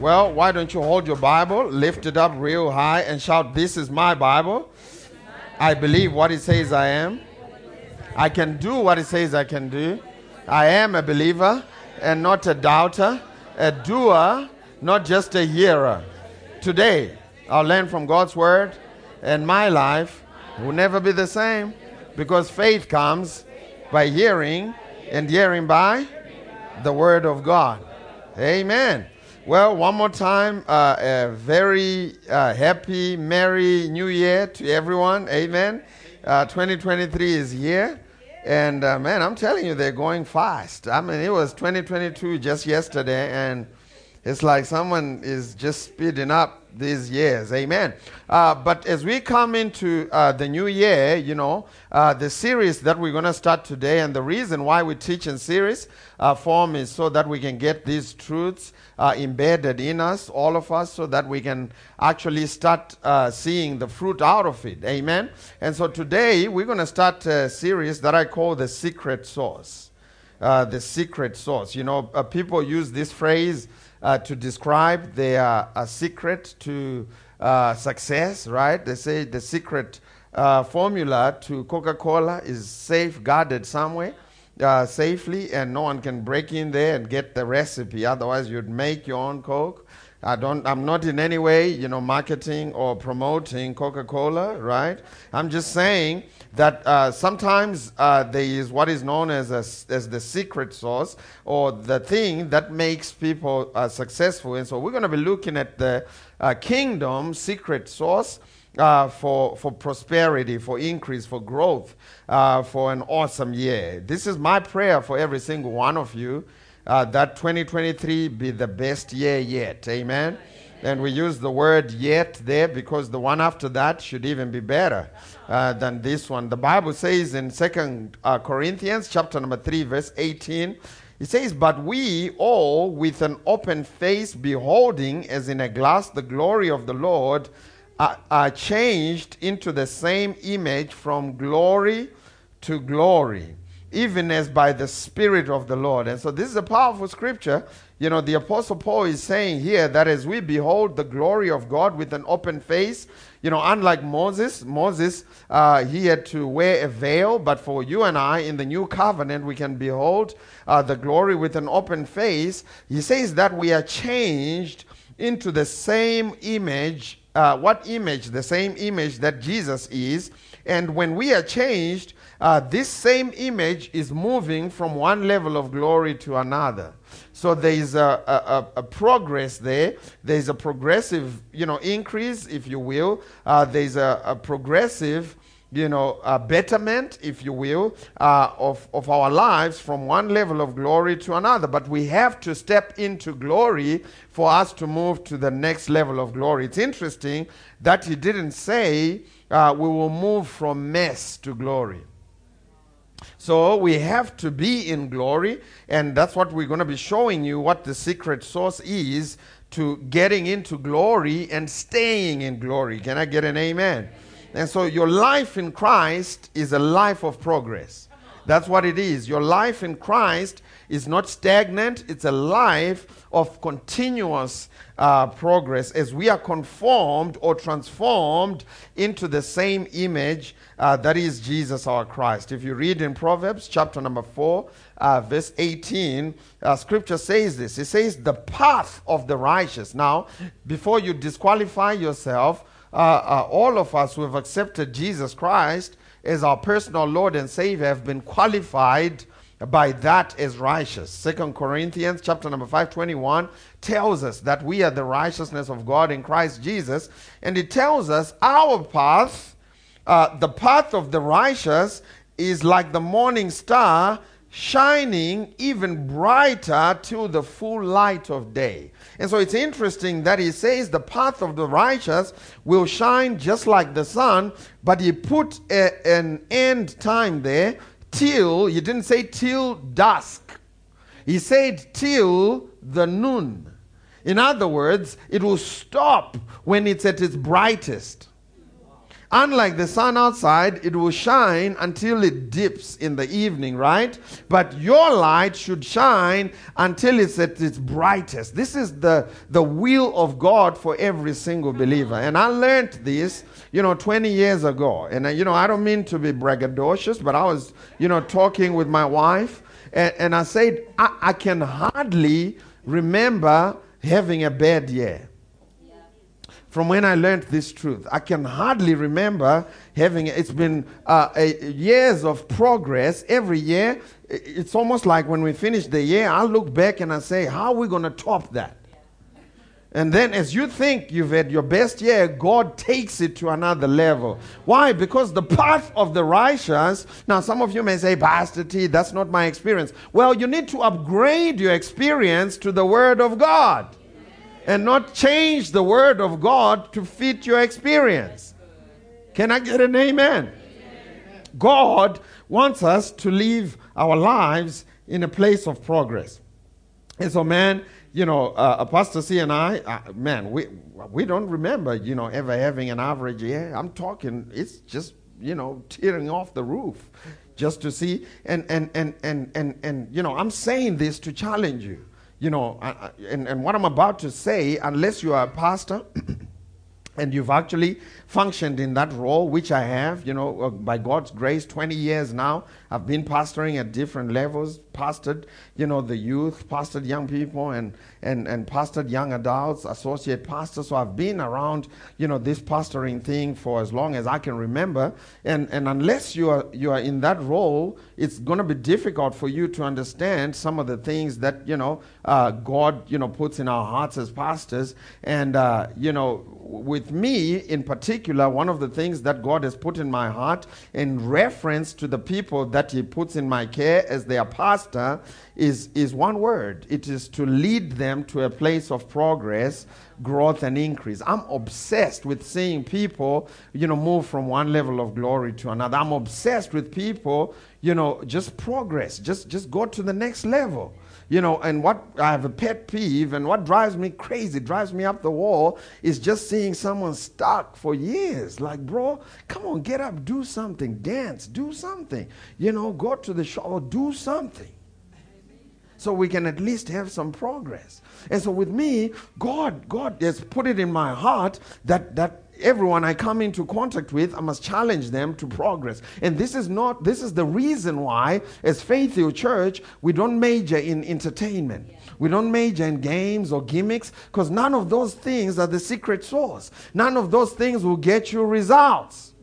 Well, why don't you hold your Bible, lift it up real high, and shout, This is my Bible. I believe what it says I am. I can do what it says I can do. I am a believer and not a doubter, a doer, not just a hearer. Today, I'll learn from God's word, and my life will never be the same because faith comes by hearing, and hearing by the word of God. Amen. Well, one more time, uh, a very uh, happy, merry new year to everyone. Amen. Uh, 2023 is here. And uh, man, I'm telling you, they're going fast. I mean, it was 2022 just yesterday, and it's like someone is just speeding up these years. Amen. Uh, but as we come into uh, the new year, you know, uh, the series that we're going to start today, and the reason why we teach in series uh, form is so that we can get these truths uh, embedded in us, all of us, so that we can actually start uh, seeing the fruit out of it. Amen. And so today we're going to start a series that I call the secret source. The secret source. You know, people use this phrase uh, to describe their uh, secret to uh, success, right? They say the secret uh, formula to Coca Cola is safeguarded somewhere. Uh, safely, and no one can break in there and get the recipe. Otherwise, you'd make your own Coke. I don't. I'm not in any way, you know, marketing or promoting Coca-Cola, right? I'm just saying that uh, sometimes uh, there is what is known as a, as the secret sauce or the thing that makes people uh, successful. And so we're going to be looking at the uh, kingdom secret sauce. Uh, for, for prosperity, for increase, for growth, uh, for an awesome year. This is my prayer for every single one of you uh, that 2023 be the best year yet. Amen. And we use the word yet there because the one after that should even be better uh, than this one. The Bible says in Second uh, Corinthians chapter number 3 verse 18, it says, But we all with an open face beholding as in a glass the glory of the Lord are, are changed into the same image from glory to glory even as by the Spirit of the Lord. And so this is a powerful scripture. You know, the Apostle Paul is saying here that as we behold the glory of God with an open face, you know, unlike Moses, Moses, uh, he had to wear a veil, but for you and I in the new covenant, we can behold uh, the glory with an open face. He says that we are changed into the same image. Uh, what image? The same image that Jesus is. And when we are changed, uh, this same image is moving from one level of glory to another. So there is a, a, a, progress there. There is a progressive, you know, increase, if you will. Uh, there is a, a, progressive, you know, a betterment, if you will, uh, of, of our lives from one level of glory to another. But we have to step into glory for us to move to the next level of glory. It's interesting that he didn't say uh, we will move from mess to glory. So we have to be in glory, and that's what we're going to be showing you what the secret source is to getting into glory and staying in glory. Can I get an amen? And so your life in Christ is a life of progress. That's what it is. Your life in Christ is not stagnant, it's a life of continuous uh, progress as we are conformed or transformed into the same image uh, that is Jesus our Christ. If you read in Proverbs chapter number 4, uh, verse 18, uh, scripture says this it says, The path of the righteous. Now, before you disqualify yourself, uh, uh, all of us who have accepted Jesus Christ as our personal Lord and Savior have been qualified by that is righteous. Second Corinthians chapter number 521 tells us that we are the righteousness of God in Christ Jesus. And it tells us our path, uh, the path of the righteous is like the morning star shining even brighter till the full light of day. And so it's interesting that he says the path of the righteous will shine just like the sun, but he put a, an end time there till, he didn't say till dusk. He said till the noon. In other words, it will stop when it's at its brightest. Unlike the sun outside, it will shine until it dips in the evening, right? But your light should shine until it's at its brightest. This is the, the will of God for every single believer. And I learned this, you know, 20 years ago. And, uh, you know, I don't mean to be braggadocious, but I was, you know, talking with my wife, and, and I said, I, I can hardly remember having a bad year from when I learned this truth. I can hardly remember having it's been uh, a, years of progress every year. It's almost like when we finish the year, I look back and I say, How are we going to top that? And then, as you think you've had your best year, God takes it to another level. Why? Because the path of the righteous. Now, some of you may say, Pastor T, that's not my experience. Well, you need to upgrade your experience to the Word of God and not change the word of God to fit your experience. Can I get an amen? God wants us to live our lives in a place of progress. And so, man, you know, uh, Apostle C and I, uh, man, we we don't remember, you know, ever having an average year. I'm talking, it's just, you know, tearing off the roof just to see. And and and and and and you know, I'm saying this to challenge you you know, and, and what I'm about to say, unless you are a pastor and you've actually functioned in that role, which I have, you know, uh, by God's grace, 20 years now, I've been pastoring at different levels, pastored, you know, the youth, pastored young people, and, and, and pastored young adults, associate pastors. So I've been around, you know, this pastoring thing for as long as I can remember. And, and unless you are, you are in that role, it's going to be difficult for you to understand some of the things that, you know, uh, God, you know, puts in our hearts as pastors. And, uh, you know, with me in particular, one of the things that God has put in my heart in reference to the people that He puts in my care as their pastor is, is one word it is to lead them to a place of progress, growth, and increase. I'm obsessed with seeing people, you know, move from one level of glory to another. I'm obsessed with people, you know, just progress, just, just go to the next level. You know, and what I have a pet peeve, and what drives me crazy, drives me up the wall, is just seeing someone stuck for years. Like, bro, come on, get up, do something, dance, do something. You know, go to the show, do something. So we can at least have some progress. And so with me, God, God has put it in my heart that that everyone I come into contact with, I must challenge them to progress. And this is not, this is the reason why, as Faith Hill Church, we don't major in entertainment. We don't major in games or gimmicks because none of those things are the secret source. None of those things will get you results.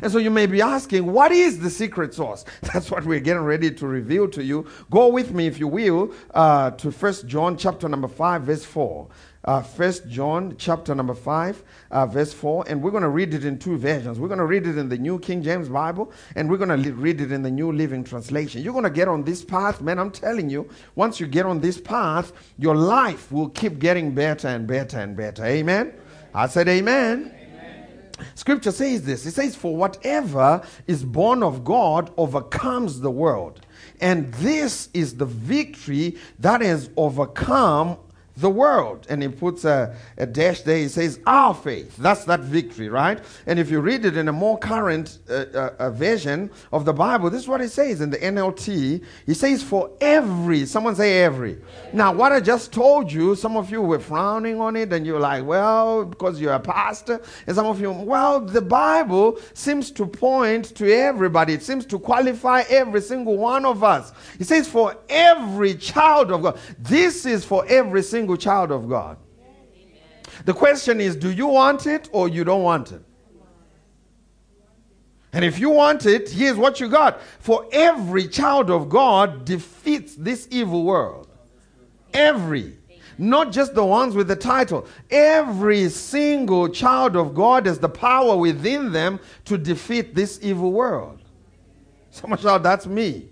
And so you may be asking, what is the secret sauce? That's what we're getting ready to reveal to you. Go with me, if you will, uh, to First John chapter number 5, verse 4 uh, First John chapter number 5, uh, verse 4, and we're going to read it in two versions. We're going to read it in the New King James Bible, and we're going to read it in the New Living Translation. You're going to get on this path, man. I'm telling you, once you get on this path, your life will keep getting better and better and better. Amen? I said, Amen. Scripture says this it says, For whatever is born of God overcomes the world. And this is the victory that has overcome the world. And he puts a, a dash there. He says, Our faith. That's that victory, right? And if you read it in a more current uh, uh, version of the Bible, this is what it says in the NLT. He says, For every, someone say every. Now, what I just told you, some of you were frowning on it and you're like, Well, because you're a pastor. And some of you, well, the Bible seems to point to everybody, it seems to qualify every single one of us. He says, For every child of God. This is for every single single child of God. The question is do you want it or you don't want it? And if you want it, here's what you got. For every child of God defeats this evil world. Every. Not just the ones with the title. Every single child of God has the power within them to defeat this evil world. So much out, that's me.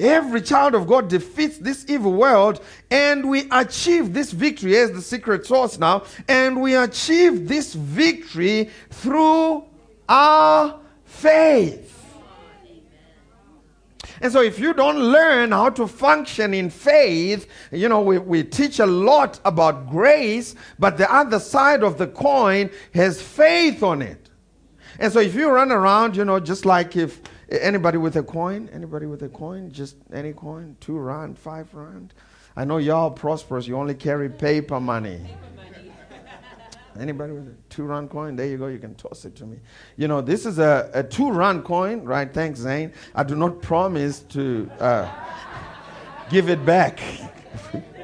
Every child of God defeats this evil world, and we achieve this victory as the secret source now, and we achieve this victory through our faith. And so, if you don't learn how to function in faith, you know, we, we teach a lot about grace, but the other side of the coin has faith on it. And so, if you run around, you know, just like if anybody with a coin, anybody with a coin, just any coin, two rand, five rand. I know y'all prosperous, you only carry paper money. Anybody with a two rand coin? There you go. You can toss it to me. You know, this is a, a two rand coin, right? Thanks, Zane. I do not promise to uh, give it back.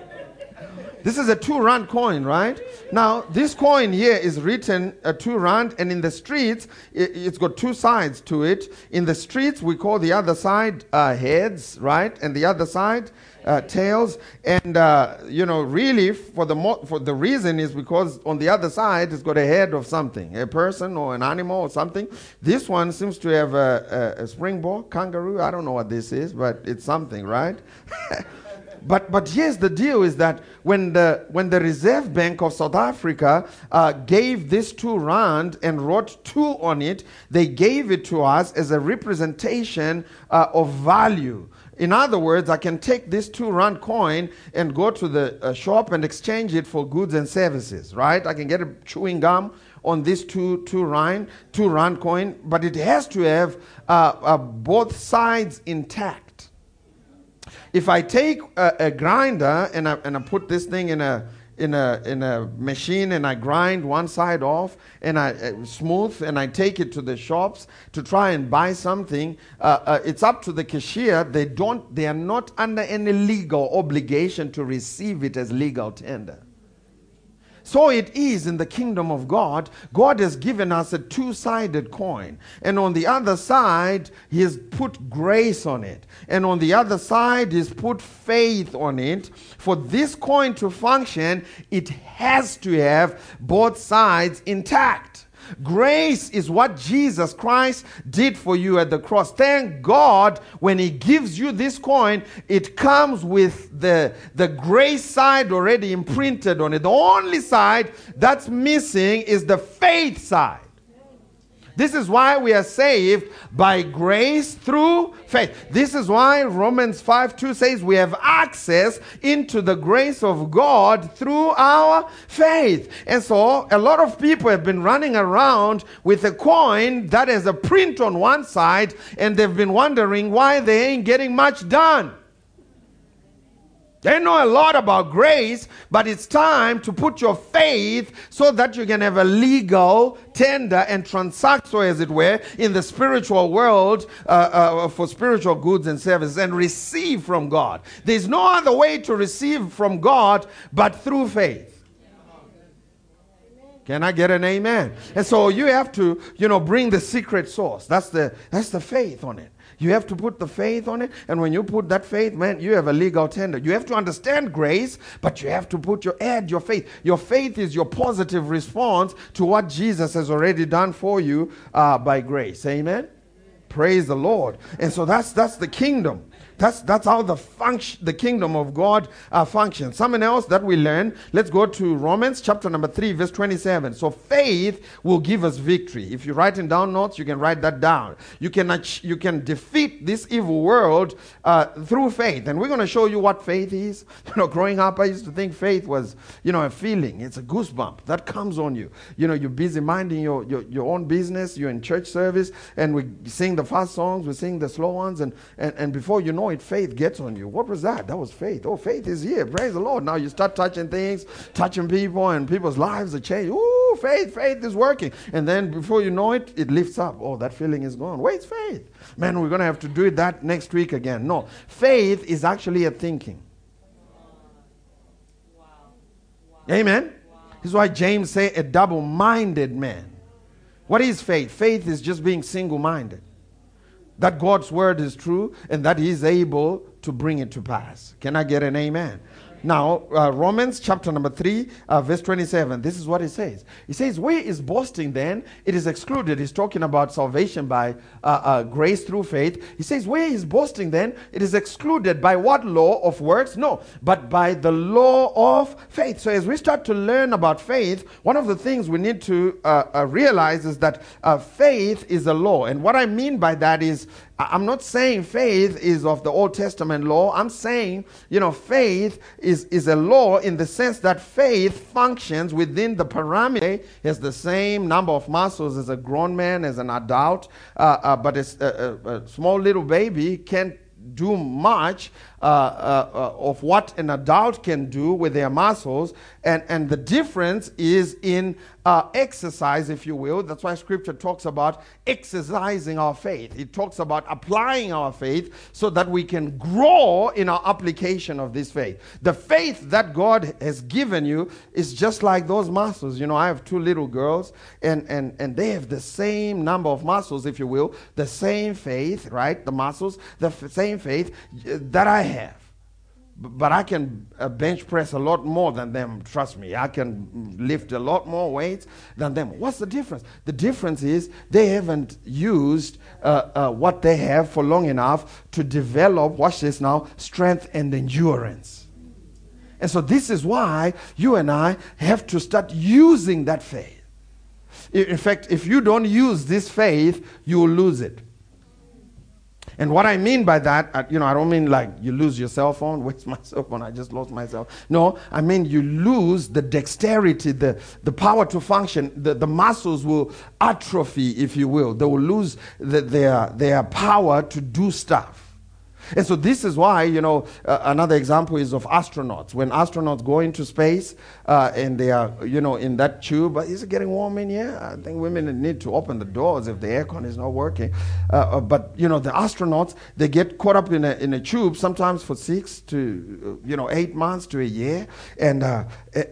this is a two rand coin, right? Now, this coin here is written a two rand, and in the streets, it, has got two sides to it. In the streets, we call the other side uh, heads, right? And the other side uh, tails. And, uh, you know, really, for the, mo- for the reason is because on the other side, it's got a head of something, a person or an animal or something. This one seems to have a, a, a springbok, kangaroo. I don't know what this is, but it's something, right? But, but here's the deal is that when the, when the Reserve Bank of South Africa uh, gave this two rand and wrote two on it, they gave it to us as a representation uh, of value. In other words, I can take this two rand coin and go to the uh, shop and exchange it for goods and services, right? I can get a chewing gum on this two, two rand, two rand coin, but it has to have uh, uh, both sides intact. If I take a, a grinder and I, and I put this thing in a, in a, in a machine and I grind one side off and I uh, smooth and I take it to the shops to try and buy something. Uh, uh, it's up to the cashier. They don't. They are not under any legal obligation to receive it as legal tender. So it is in the kingdom of God. God has given us a two sided coin. And on the other side, He has put grace on it. And on the other side, He's put faith on it. For this coin to function, it has to have both sides intact. Grace is what Jesus Christ did for you at the cross. Thank God when He gives you this coin, it comes with the, the grace side already imprinted on it. The only side that's missing is the faith side. This is why we are saved by grace through faith. This is why Romans 5 2 says we have access into the grace of God through our faith. And so a lot of people have been running around with a coin that has a print on one side, and they've been wondering why they ain't getting much done. They know a lot about grace, but it's time to put your faith so that you can have a legal tender and transact, so as it were, in the spiritual world uh, uh, for spiritual goods and services and receive from God. There's no other way to receive from God but through faith. Can I get an amen? And so you have to, you know, bring the secret source. That's the that's the faith on it. You have to put the faith on it. And when you put that faith, man, you have a legal tender. You have to understand grace, but you have to put your add your faith. Your faith is your positive response to what Jesus has already done for you uh, by grace. Amen. Praise the Lord. And so that's that's the kingdom. That's, that's how the, function, the kingdom of God uh, functions. Something else that we learn, let's go to Romans chapter number 3, verse 27. So faith will give us victory. If you're writing down notes, you can write that down. You can, you can defeat this evil world uh, through faith. And we're going to show you what faith is. You know, growing up, I used to think faith was, you know, a feeling. It's a goosebump that comes on you. You know, you're busy minding your, your, your own business. You're in church service, and we sing the fast songs, we sing the slow ones, and, and, and before you know know it, faith gets on you. What was that? That was faith. Oh, faith is here. Praise the Lord. Now you start touching things, touching people, and people's lives are changed. Ooh, faith, faith is working. And then before you know it, it lifts up. Oh, that feeling is gone. Where's faith? Man, we're going to have to do that next week again. No, faith is actually a thinking. Wow. Wow. Amen. Wow. This is why James say a double-minded man. What is faith? Faith is just being single-minded that God's word is true and that He's able to bring it to pass. Can I get an amen? Now, uh, Romans chapter number 3, uh, verse 27, this is what it says. It says, Where is boasting then? It is excluded. He's talking about salvation by uh, uh, grace through faith. He says, Where is boasting then? It is excluded by what law of works? No, but by the law of faith. So, as we start to learn about faith, one of the things we need to uh, uh, realize is that faith is a law. And what I mean by that is, I'm not saying faith is of the Old Testament law. I'm saying, you know, faith is, is a law in the sense that faith functions within the parameter, has the same number of muscles as a grown man, as an adult, uh, uh, but a, a, a small little baby can't do much uh, uh, uh, of what an adult can do with their muscles. And, and the difference is in uh, exercise, if you will. That's why scripture talks about exercising our faith. It talks about applying our faith so that we can grow in our application of this faith. The faith that God has given you is just like those muscles. You know, I have two little girls, and, and, and they have the same number of muscles, if you will, the same faith, right? The muscles, the f- same faith uh, that I have. But I can uh, bench press a lot more than them. Trust me, I can lift a lot more weights than them. What's the difference? The difference is they haven't used uh, uh, what they have for long enough to develop, watch this now, strength and endurance. And so, this is why you and I have to start using that faith. In fact, if you don't use this faith, you will lose it. And what I mean by that, uh, you know, I don't mean like you lose your cell phone. Where's my cell phone? I just lost my cell. No, I mean you lose the dexterity, the, the power to function. The, the muscles will atrophy, if you will. They will lose the, their, their power to do stuff. And so this is why, you know, uh, another example is of astronauts. When astronauts go into space uh, and they are, you know, in that tube, is it getting warm in here? I think women need to open the doors if the aircon is not working. Uh, uh, but, you know, the astronauts, they get caught up in a, in a tube sometimes for six to, uh, you know, eight months to a year. And, uh,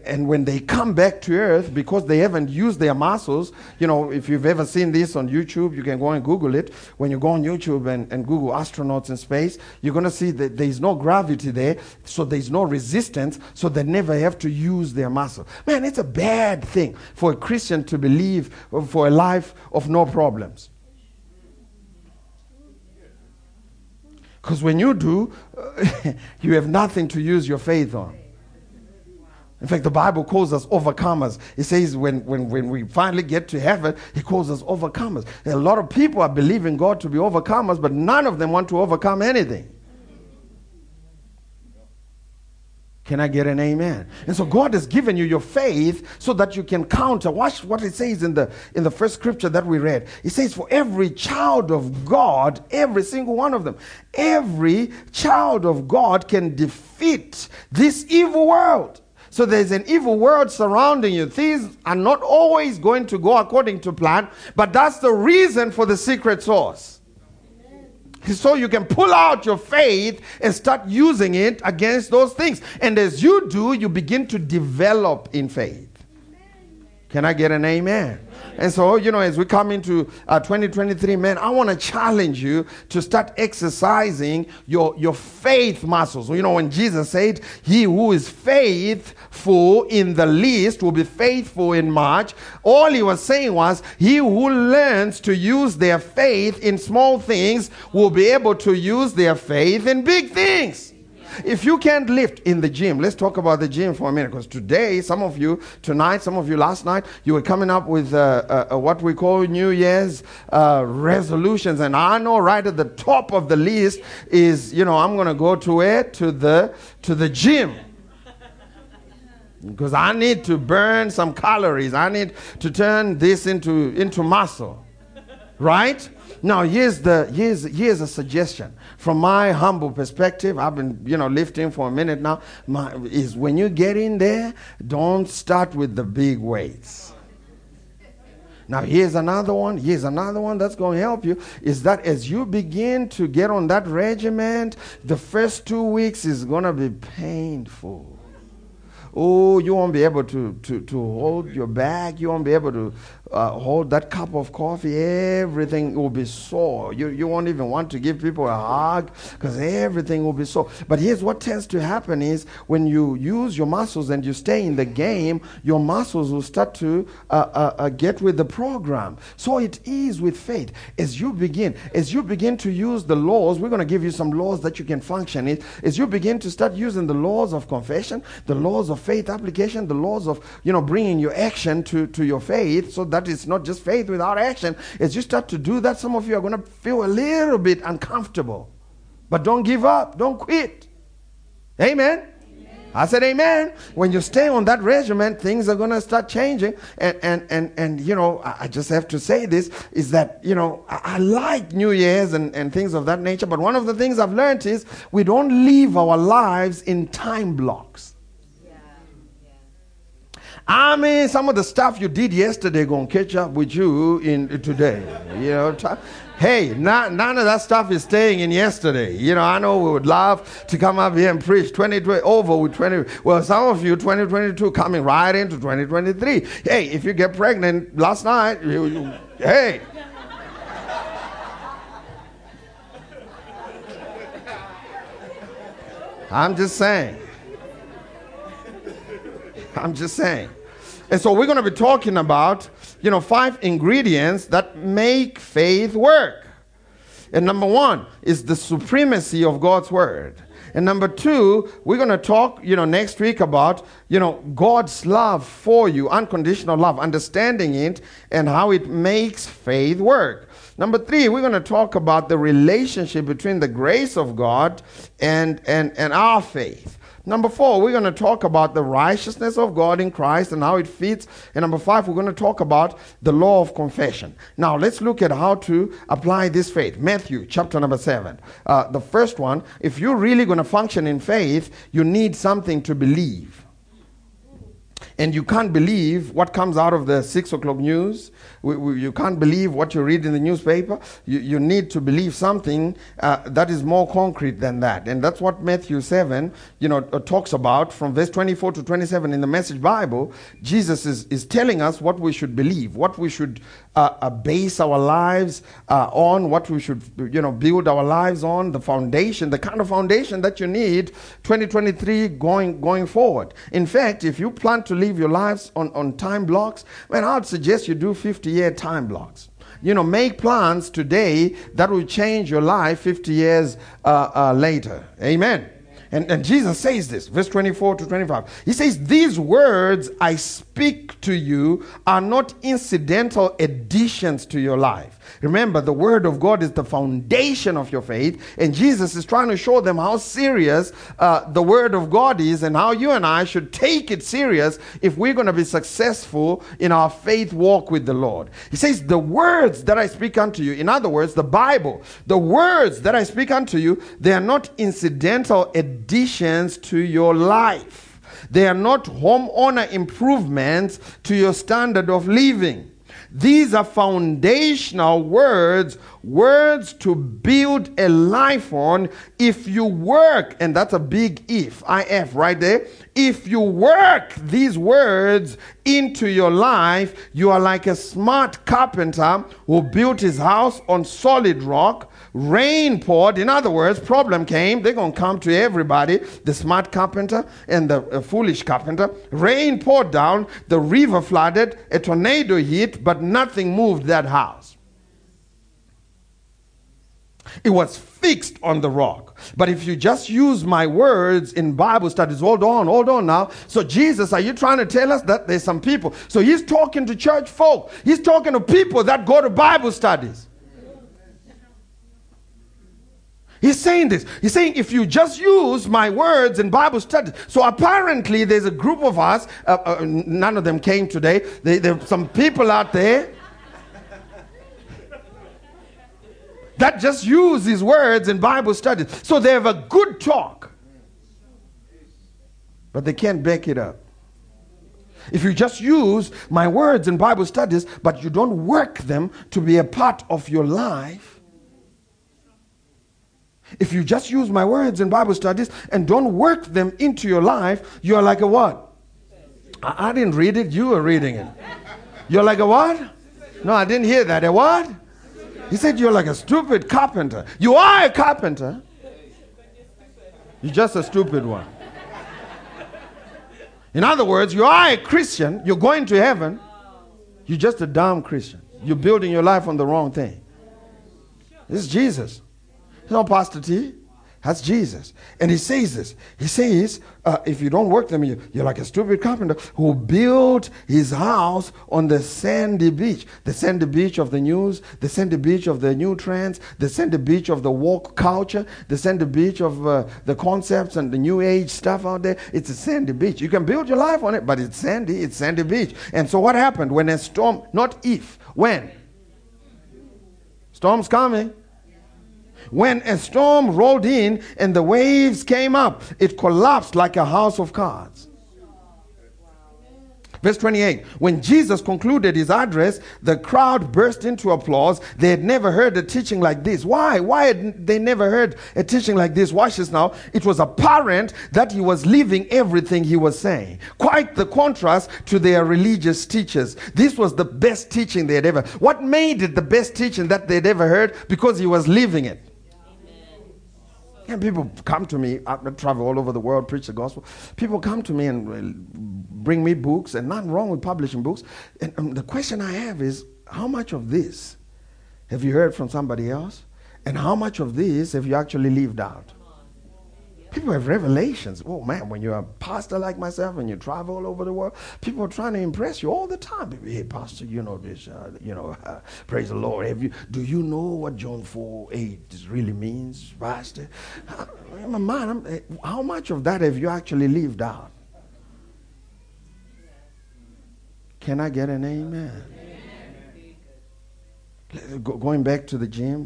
and when they come back to Earth, because they haven't used their muscles, you know, if you've ever seen this on YouTube, you can go and Google it. When you go on YouTube and, and Google astronauts in space, you're going to see that there's no gravity there, so there's no resistance, so they never have to use their muscle. Man, it's a bad thing for a Christian to believe for a life of no problems. Because when you do, you have nothing to use your faith on. In fact, the Bible calls us overcomers. It says when, when, when we finally get to heaven, He calls us overcomers. A lot of people are believing God to be overcomers, but none of them want to overcome anything. Can I get an amen? And so God has given you your faith so that you can counter. Watch what it says in the in the first scripture that we read. It says, For every child of God, every single one of them, every child of God can defeat this evil world. So there's an evil world surrounding you. Things are not always going to go according to plan, but that's the reason for the secret source. So you can pull out your faith and start using it against those things. And as you do, you begin to develop in faith. Can I get an amen? And so, you know, as we come into uh, 2023, man, I want to challenge you to start exercising your, your faith muscles. You know, when Jesus said, He who is faithful in the least will be faithful in much, all he was saying was, He who learns to use their faith in small things will be able to use their faith in big things. If you can't lift in the gym, let's talk about the gym for a minute. Because today, some of you, tonight, some of you last night, you were coming up with uh, uh, uh, what we call New Year's uh, resolutions. And I know right at the top of the list is, you know, I'm going to go to where? To the, to the gym. Because I need to burn some calories. I need to turn this into, into muscle. Right? Now, here's, the, here's, here's a suggestion. From my humble perspective, I've been, you know, lifting for a minute now, my, is when you get in there, don't start with the big weights. Now, here's another one. Here's another one that's going to help you. Is that as you begin to get on that regiment, the first two weeks is going to be painful. Oh, you won't be able to, to, to hold your bag. You won't be able to uh, hold that cup of coffee. Everything will be sore. You, you won't even want to give people a hug because everything will be sore. But here's what tends to happen is when you use your muscles and you stay in the game, your muscles will start to uh, uh, uh, get with the program. So it is with faith. As you begin, as you begin to use the laws, we're going to give you some laws that you can function in. As you begin to start using the laws of confession, the laws of faith application, the laws of, you know, bringing your action to, to your faith so that it's not just faith without action. As you start to do that, some of you are going to feel a little bit uncomfortable. But don't give up. Don't quit. Amen. I said, Amen. When you stay on that regimen, things are going to start changing. And, and, and, and you know, I, I just have to say this is that, you know, I, I like New Year's and, and things of that nature. But one of the things I've learned is we don't live our lives in time blocks. I mean, some of the stuff you did yesterday gonna catch up with you in uh, today. You know, t- hey, not, none of that stuff is staying in yesterday. You know, I know we would love to come up here and preach 2020 over with 20. Well, some of you 2022 coming right into 2023. Hey, if you get pregnant last night, you, you, hey. I'm just saying. I'm just saying. And so we're going to be talking about, you know, five ingredients that make faith work. And number one is the supremacy of God's word. And number two, we're going to talk, you know, next week about, you know, God's love for you, unconditional love, understanding it, and how it makes faith work. Number three, we're going to talk about the relationship between the grace of God and, and, and our faith. Number four, we're going to talk about the righteousness of God in Christ and how it fits. And number five, we're going to talk about the law of confession. Now, let's look at how to apply this faith. Matthew chapter number seven. Uh, the first one, if you're really going to function in faith, you need something to believe and you can't believe what comes out of the six o'clock news. We, we, you can't believe what you read in the newspaper. You, you need to believe something uh, that is more concrete than that. And that's what Matthew 7, you know, uh, talks about from verse 24 to 27 in the Message Bible. Jesus is, is telling us what we should believe, what we should uh, uh base our lives uh, on, what we should, you know, build our lives on, the foundation, the kind of foundation that you need 2023 going, going forward. In fact, if you plan to live your lives on, on time blocks, man, I'd suggest you do 50 year time blocks. You know, make plans today that will change your life 50 years uh, uh, later. Amen. And, and Jesus says this, verse 24 to 25. He says, These words I speak to you are not incidental additions to your life. Remember, the Word of God is the foundation of your faith, and Jesus is trying to show them how serious uh, the Word of God is and how you and I should take it serious if we're going to be successful in our faith walk with the Lord. He says, The words that I speak unto you, in other words, the Bible, the words that I speak unto you, they are not incidental additions to your life. They are not homeowner improvements to your standard of living. These are foundational words, words to build a life on. If you work, and that's a big if, IF right there. If you work these words into your life, you are like a smart carpenter who built his house on solid rock rain poured. In other words, problem came. They're going to come to everybody, the smart carpenter and the uh, foolish carpenter. Rain poured down, the river flooded, a tornado hit, but nothing moved that house. It was fixed on the rock. But if you just use my words in Bible studies, hold on, hold on now. So, Jesus, are you trying to tell us that there's some people? So, he's talking to church folk, he's talking to people that go to Bible studies. He's saying this. He's saying if you just use my words in Bible study. So apparently there's a group of us. Uh, uh, none of them came today. They, there are some people out there that just use these words in Bible studies. So they have a good talk, but they can't back it up. If you just use my words in Bible studies, but you don't work them to be a part of your life, if you just use my words in Bible studies and don't work them into your life, you are like a what? I, I didn't read it. You were reading it. You're like a what? No, I didn't hear that. A what? He said you're like a stupid carpenter. You are a carpenter. You're just a stupid one. In other words, you are a Christian. You're going to heaven. You're just a dumb Christian. You're building your life on the wrong thing. This is Jesus. Not Pastor T. That's Jesus. And he says this. He says, uh, if you don't work them, you, you're like a stupid carpenter who built his house on the sandy beach. The sandy beach of the news, the sandy beach of the new trends, the sandy beach of the woke culture, the sandy beach of uh, the concepts and the new age stuff out there. It's a sandy beach. You can build your life on it, but it's sandy. It's sandy beach. And so what happened when a storm, not if, when? Storm's coming. When a storm rolled in and the waves came up, it collapsed like a house of cards. Verse 28 When Jesus concluded his address, the crowd burst into applause. They had never heard a teaching like this. Why? Why had they never heard a teaching like this? Watch this now. It was apparent that he was living everything he was saying. Quite the contrast to their religious teachers. This was the best teaching they had ever. What made it the best teaching that they'd ever heard? Because he was living it. And people come to me, I travel all over the world, preach the gospel. People come to me and uh, bring me books, and nothing wrong with publishing books. And um, the question I have is how much of this have you heard from somebody else? And how much of this have you actually lived out? People have revelations. Oh man, when you're a pastor like myself and you travel all over the world, people are trying to impress you all the time. People, hey, pastor, you know this, uh, you know, uh, praise the Lord. Have you? Do you know what John four eight really means, pastor? Uh, my man, eh, how much of that have you actually lived out? Can I get an amen? Going back to the gym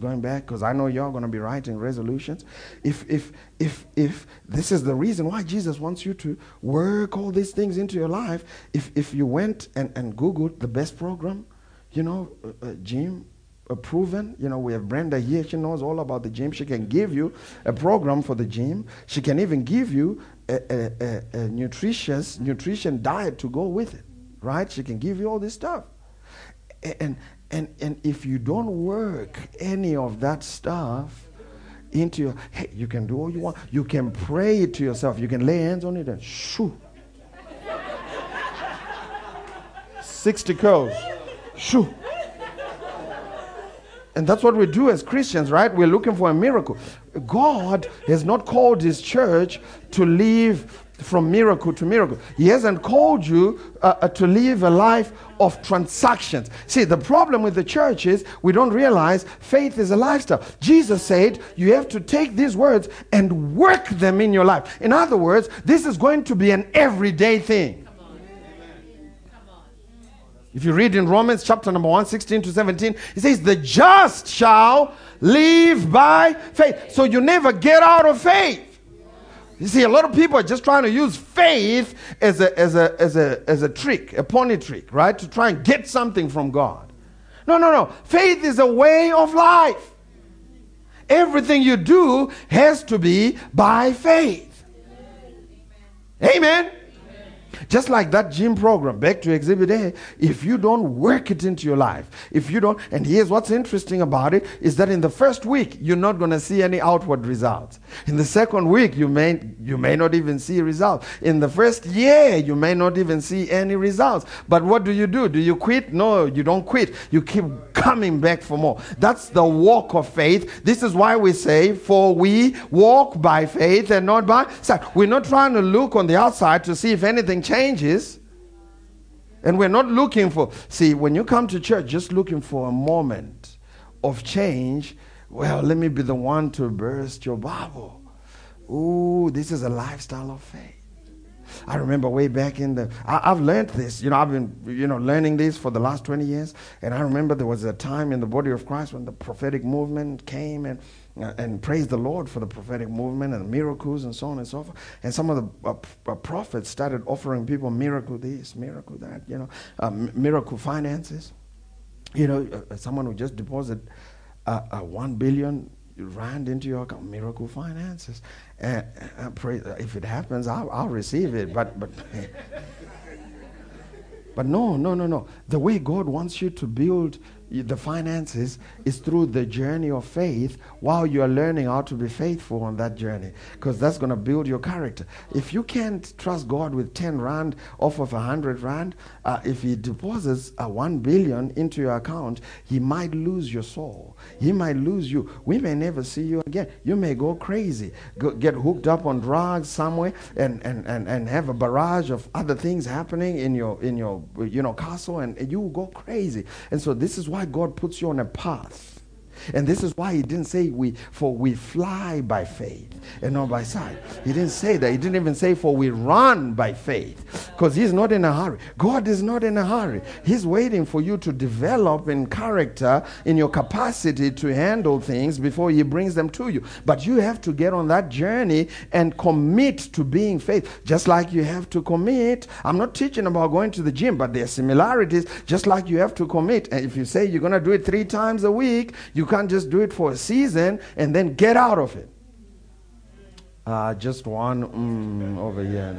going back because i know you're going to be writing resolutions. If if if if this is the reason why jesus wants you to work all these things into your life if if you went and and googled the best program you know uh, gym uh, proven you know we have brenda here she knows all about the gym. She can give you a program for the gym. She can even give you a, a, a, a nutritious nutrition diet to go with it right? She can give you all this stuff. And and, and if you don't work any of that stuff into your, hey, you can do all you want. You can pray it to yourself. You can lay hands on it and shoo. 60 curls. Shoo. And that's what we do as Christians, right? We're looking for a miracle. God has not called his church to live from miracle to miracle. He hasn't called you uh, uh, to live a life of transactions. See, the problem with the church is we don't realize faith is a lifestyle. Jesus said you have to take these words and work them in your life. In other words, this is going to be an everyday thing. If you read in Romans chapter number 1, 16 to 17, it says, The just shall live by faith. So you never get out of faith. You see, a lot of people are just trying to use faith as a, as a, as a, as a trick, a pony trick, right? To try and get something from God. No, no, no. Faith is a way of life. Everything you do has to be by faith. Amen. Just like that gym program, back to Exhibit A, if you don't work it into your life, if you don't, and here's what's interesting about it is that in the first week, you're not going to see any outward results. In the second week, you may, you may not even see results. In the first year, you may not even see any results. But what do you do? Do you quit? No, you don't quit. You keep coming back for more. That's the walk of faith. This is why we say, for we walk by faith and not by sight. We're not trying to look on the outside to see if anything changes. Changes and we're not looking for, see, when you come to church just looking for a moment of change, well, let me be the one to burst your bubble. Ooh, this is a lifestyle of faith. I remember way back in the, I, have learned this, you know, I've been, you know, learning this for the last 20 years. And I remember there was a time in the body of Christ when the prophetic movement came and and praise the Lord for the prophetic movement and miracles and so on and so forth. And some of the uh, uh, prophets started offering people miracle this, miracle that, you know, uh, miracle finances. You know, uh, uh, someone who just deposited one billion rand into your account, miracle finances. And, and pray, if it happens, I'll, I'll receive it. But, but, but no, no, no, no. The way God wants you to build the finances is through the journey of faith while you are learning how to be faithful on that journey because that's going to build your character. If you can't trust god with 10 rand off of 100 rand uh, if he deposits a 1 billion into your account he might lose your soul. He might lose you. We may never see you again. You may go crazy go, get hooked up on drugs somewhere and, and, and, and have a barrage of other things happening in your in your you know castle and, and you will go crazy. And so this is why God puts you on a path. And this is why he didn't say we for we fly by faith and not by sight. He didn't say that. He didn't even say for we run by faith. Because he's not in a hurry. God is not in a hurry. He's waiting for you to develop in character, in your capacity to handle things before he brings them to you. But you have to get on that journey and commit to being faith. Just like you have to commit. I'm not teaching about going to the gym, but there are similarities, just like you have to commit. And if you say you're gonna do it three times a week, you can't just do it for a season and then get out of it. Uh, just one mm, over here.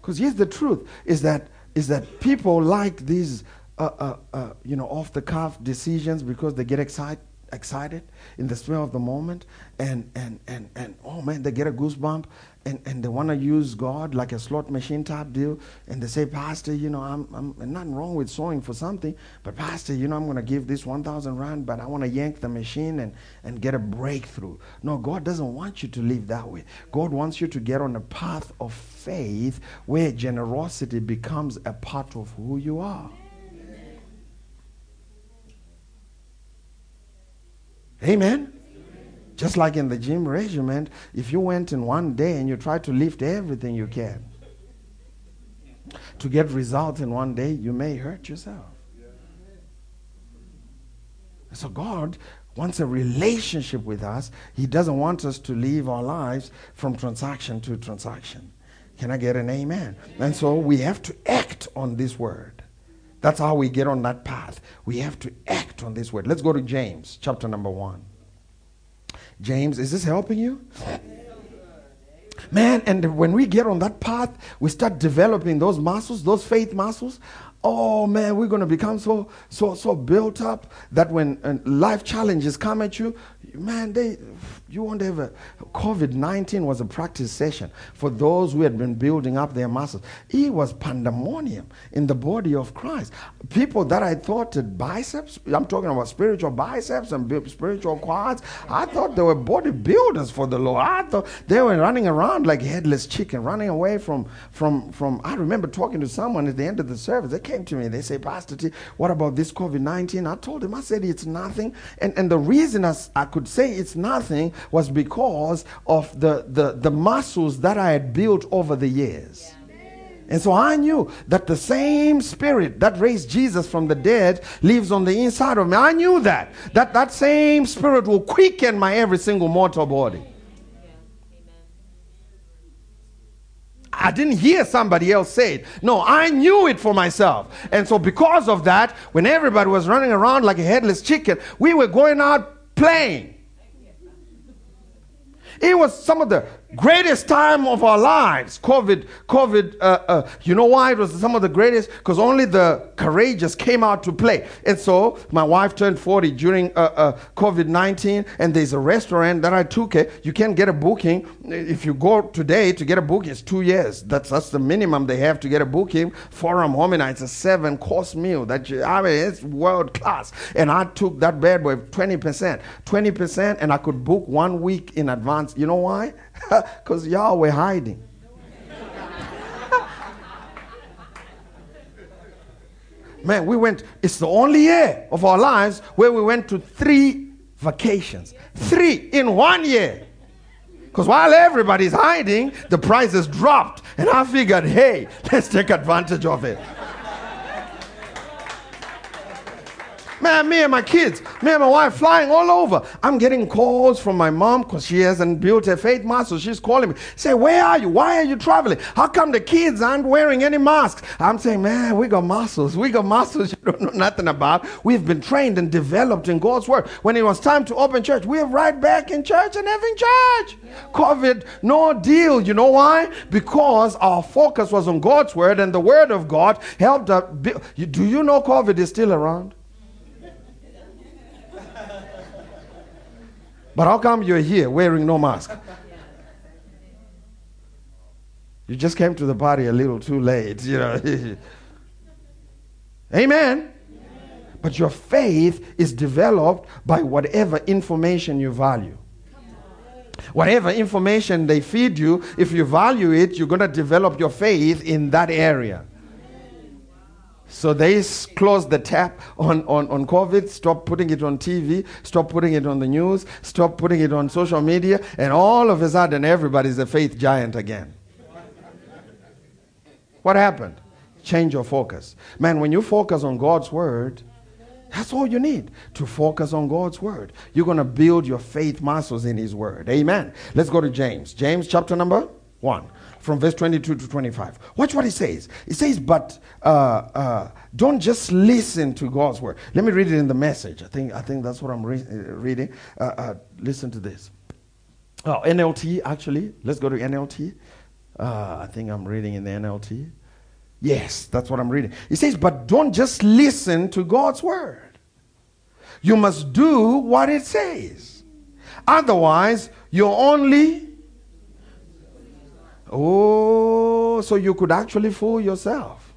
Because here's the truth: is that is that people like these, uh, uh, uh, you know, off the cuff decisions because they get excited excited in the spur of the moment and and and and oh man they get a goosebump and, and they want to use God like a slot machine type deal, and they say, Pastor, you know, I'm, I'm nothing wrong with sowing for something, but Pastor, you know, I'm going to give this 1,000 rand, but I want to yank the machine and, and get a breakthrough. No, God doesn't want you to live that way. God wants you to get on a path of faith where generosity becomes a part of who you are. Amen. Just like in the gym regiment, if you went in one day and you try to lift everything you can to get results in one day, you may hurt yourself. So God wants a relationship with us. He doesn't want us to live our lives from transaction to transaction. Can I get an amen? And so we have to act on this word. That's how we get on that path. We have to act on this word. Let's go to James, chapter number 1. James, is this helping you? Man, and when we get on that path, we start developing those muscles, those faith muscles. Oh man, we're going to become so so so built up that when uh, life challenges come at you, man, they you won't ever. COVID 19 was a practice session for those who had been building up their muscles. It was pandemonium in the body of Christ. People that I thought had biceps, I'm talking about spiritual biceps and spiritual quads, I thought they were bodybuilders for the Lord. I thought they were running around like headless chicken, running away from, from, from. I remember talking to someone at the end of the service. They came to me, they say, Pastor T, what about this COVID 19? I told them, I said, it's nothing. And, and the reason I, I could say it's nothing was because of the, the, the muscles that I had built over the years. And so I knew that the same spirit that raised Jesus from the dead lives on the inside of me. I knew that. That that same spirit will quicken my every single mortal body. I didn't hear somebody else say it. No, I knew it for myself. And so because of that, when everybody was running around like a headless chicken, we were going out playing. It was some of the greatest time of our lives. COVID, COVID, uh, uh, you know why it was some of the greatest? Because only the courageous came out to play. And so my wife turned 40 during uh, uh COVID 19, and there's a restaurant that I took it. You can get a booking. If you go today to get a booking, it's two years. That's, that's the minimum they have to get a booking. Forum Homini, it's a seven course meal. That you, I mean, it's world class. And I took that bad boy 20%. 20%, and I could book one week in advance. You know why? Because y'all were hiding. Man, we went, it's the only year of our lives where we went to three vacations. Three in one year. Because while everybody's hiding, the prices dropped. And I figured, hey, let's take advantage of it. Man, me and my kids, me and my wife flying all over. I'm getting calls from my mom because she hasn't built her faith muscle. She's calling me. Say, where are you? Why are you traveling? How come the kids aren't wearing any masks? I'm saying, man, we got muscles. We got muscles you don't know nothing about. We've been trained and developed in God's word. When it was time to open church, we're right back in church and having church. COVID, no deal. You know why? Because our focus was on God's word and the word of God helped us. Do you know COVID is still around? But how come you're here wearing no mask? You just came to the party a little too late, you know. Amen. But your faith is developed by whatever information you value. Whatever information they feed you, if you value it, you're going to develop your faith in that area. So they closed the tap on, on, on COVID, stop putting it on TV, stop putting it on the news, stop putting it on social media, and all of a sudden everybody's a faith giant again. What happened? Change your focus. Man, when you focus on God's word, that's all you need to focus on God's word. You're going to build your faith muscles in His word. Amen. Let's go to James. James chapter number 1, from verse 22 to 25. Watch what he says. He says, But uh, uh, don't just listen to God's word. Let me read it in the message. I think, I think that's what I'm re- uh, reading. Uh, uh, listen to this. Oh, NLT, actually. Let's go to NLT. Uh, I think I'm reading in the NLT. Yes, that's what I'm reading. He says, but don't just listen to God's word. You must do what it says. Otherwise, you're only. Oh, so you could actually fool yourself.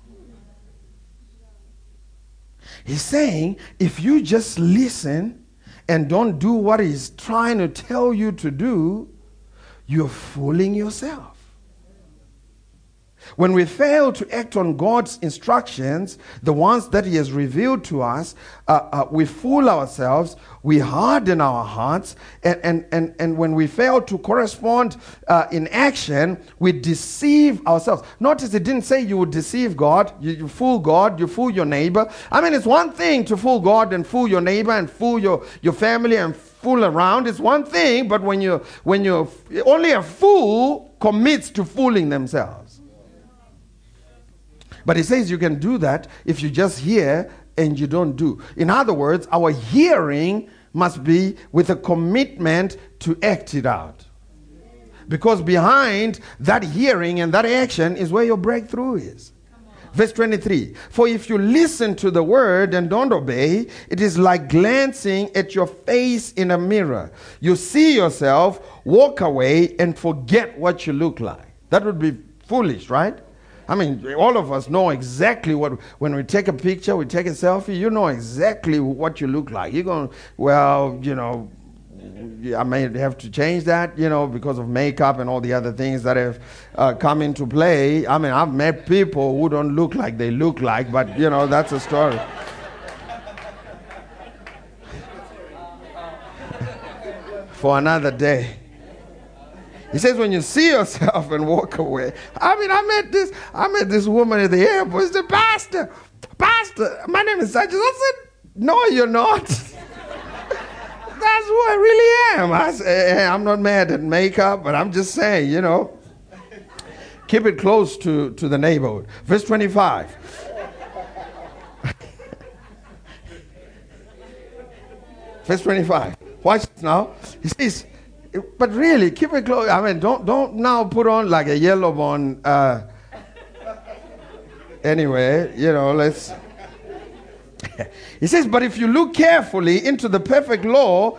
He's saying if you just listen and don't do what he's trying to tell you to do, you're fooling yourself. When we fail to act on God's instructions, the ones that He has revealed to us, uh, uh, we fool ourselves, we harden our hearts, and, and, and, and when we fail to correspond uh, in action, we deceive ourselves. Notice it didn't say you would deceive God, you, you fool God, you fool your neighbor. I mean, it's one thing to fool God and fool your neighbor and fool your, your family and fool around. It's one thing, but when you when you only a fool commits to fooling themselves. But he says you can do that if you just hear and you don't do. In other words, our hearing must be with a commitment to act it out. Because behind that hearing and that action is where your breakthrough is. Verse 23 For if you listen to the word and don't obey, it is like glancing at your face in a mirror. You see yourself, walk away, and forget what you look like. That would be foolish, right? I mean, all of us know exactly what, when we take a picture, we take a selfie, you know exactly what you look like. You're going, well, you know, I may have to change that, you know, because of makeup and all the other things that have uh, come into play. I mean, I've met people who don't look like they look like, but, you know, that's a story. For another day. He says, when you see yourself and walk away. I mean, I met this, I met this woman at the airport. It's the pastor. Pastor, my name is Sanchez. I said, no, you're not. That's who I really am. I say, hey, I'm not mad at makeup, but I'm just saying, you know, keep it close to, to the neighborhood. Verse 25. Verse 25. Watch this now. He says, but really, keep it close. I mean, don't don't now put on like a yellow bone. Uh, anyway, you know, let's. he says, but if you look carefully into the perfect law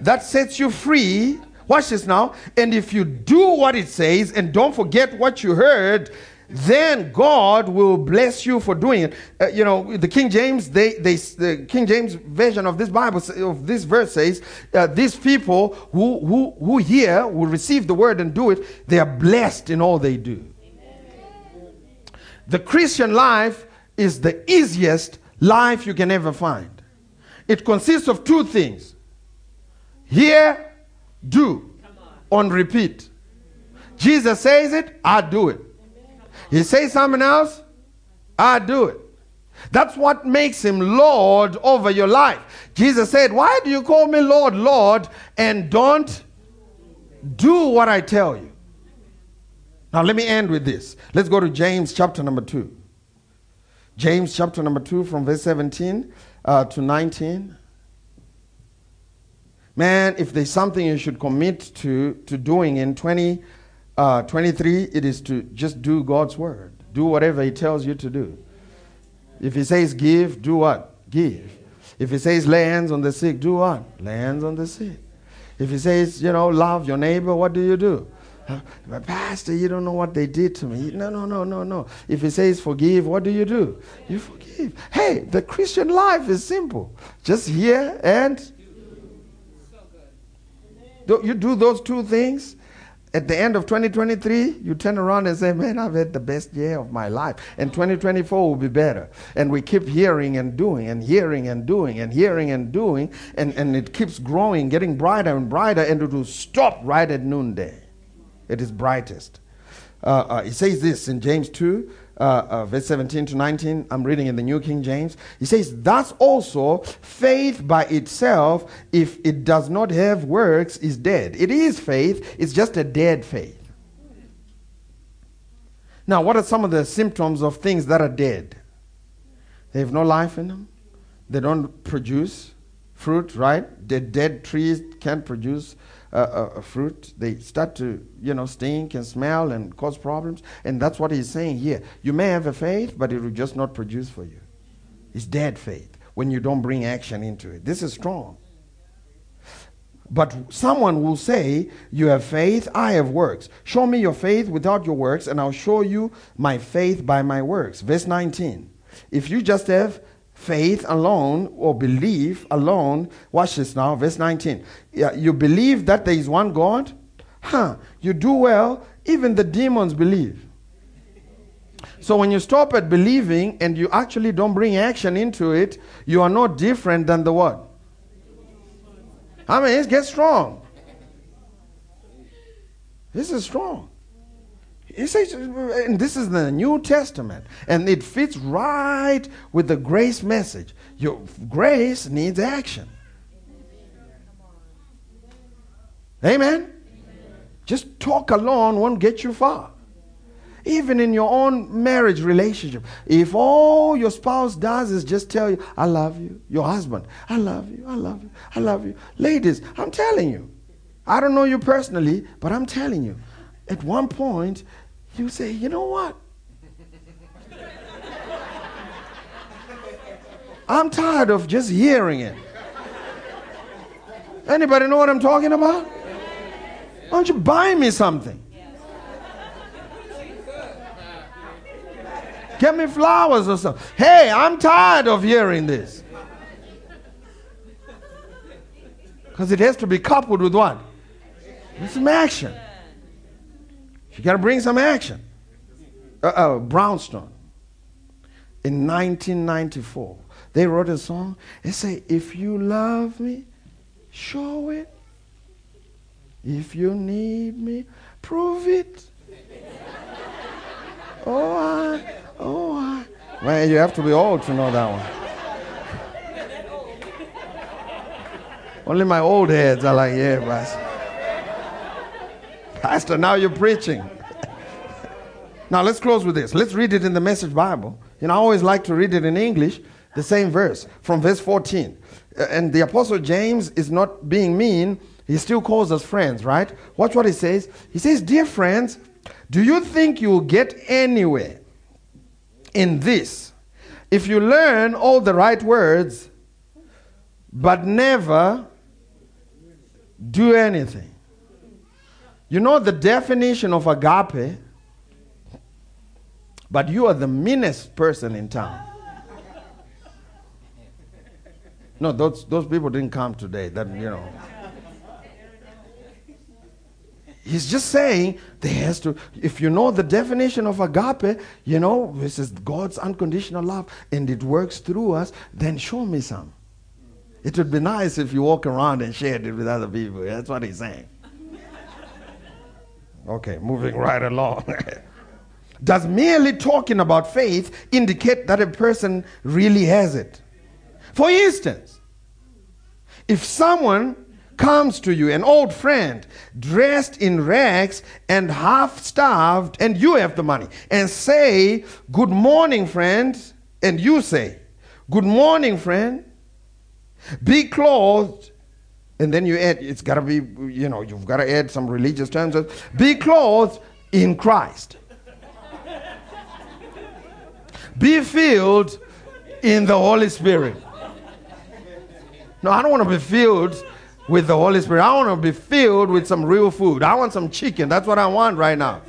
that sets you free, watch this now. And if you do what it says and don't forget what you heard, then God will bless you for doing it. Uh, you know, the King James, they, they, the King James version of this Bible, of this verse says, uh, these people who, who, who hear, will receive the word and do it, they are blessed in all they do. The Christian life is the easiest life you can ever find. It consists of two things hear, do, on repeat. Jesus says it, I do it. He says something else, I do it. That's what makes him Lord over your life. Jesus said, Why do you call me Lord, Lord, and don't do what I tell you? Now, let me end with this. Let's go to James chapter number 2. James chapter number 2, from verse 17 uh, to 19. Man, if there's something you should commit to, to doing in 20, uh, 23, it is to just do God's word. Do whatever He tells you to do. If He says give, do what? Give. If He says lay hands on the sick, do what? Lay hands on the sick. If He says, you know, love your neighbor, what do you do? But pastor, you don't know what they did to me. No, no, no, no, no. If he says forgive, what do you do? You forgive. Hey, the Christian life is simple. Just hear and you do those two things. At the end of 2023, you turn around and say, Man, I've had the best year of my life. And 2024 will be better. And we keep hearing and doing and hearing and doing and hearing and doing. And, and it keeps growing, getting brighter and brighter, and it will stop right at noonday it is brightest. Uh, uh, it says this in James 2, uh, uh, verse 17 to 19. I'm reading in the New King James. He says, Thus also, faith by itself, if it does not have works, is dead. It is faith, it's just a dead faith. Now, what are some of the symptoms of things that are dead? They have no life in them, they don't produce fruit, right? The dead trees can't produce uh, uh, fruit, they start to, you know, stink and smell and cause problems. And that's what he's saying here. You may have a faith, but it will just not produce for you. It's dead faith when you don't bring action into it. This is strong. But someone will say, You have faith, I have works. Show me your faith without your works, and I'll show you my faith by my works. Verse 19. If you just have faith alone or belief alone, watch this now, verse 19. Yeah, you believe that there is one God? Huh, you do well, even the demons believe. So when you stop at believing and you actually don't bring action into it, you are no different than the what? I mean, it gets strong. This is strong. He says, and this is the New Testament, and it fits right with the grace message. Your grace needs action. Amen. Just talk alone won't get you far. Even in your own marriage relationship, if all your spouse does is just tell you, I love you, your husband, I love you, I love you, I love you. Ladies, I'm telling you, I don't know you personally, but I'm telling you, at one point, you say, you know what? I'm tired of just hearing it. Anybody know what I'm talking about? Why don't you buy me something? Get me flowers or something. Hey, I'm tired of hearing this. Because it has to be coupled with what? With some action. You got to bring some action. Uh, uh, Brownstone, in 1994, they wrote a song. They say, If you love me, show it. If you need me, prove it. oh, I, oh, I. Man, you have to be old to know that one. Only my old heads are like, yeah, Pastor. Pastor, now you're preaching. now let's close with this. Let's read it in the Message Bible. You know, I always like to read it in English, the same verse from verse 14. Uh, and the Apostle James is not being mean, he still calls us friends, right? Watch what he says. He says, Dear friends, do you think you'll get anywhere in this if you learn all the right words but never do anything? You know the definition of agape, but you are the meanest person in town. No, those, those people didn't come today. That, you know. He's just saying there has to, if you know the definition of agape, you know, this is God's unconditional love and it works through us, then show me some. It would be nice if you walk around and shared it with other people. That's what he's saying. Okay, moving right along. does merely talking about faith indicate that a person really has it? For instance, if someone comes to you, an old friend, dressed in rags and half starved, and you have the money, and say, Good morning, friend, and you say, Good morning, friend, be clothed, and then you add, it's got to be, you know, you've got to add some religious terms. Be clothed in Christ. be filled in the Holy Spirit. No, I don't want to be filled with the Holy Spirit. I want to be filled with some real food. I want some chicken. That's what I want right now.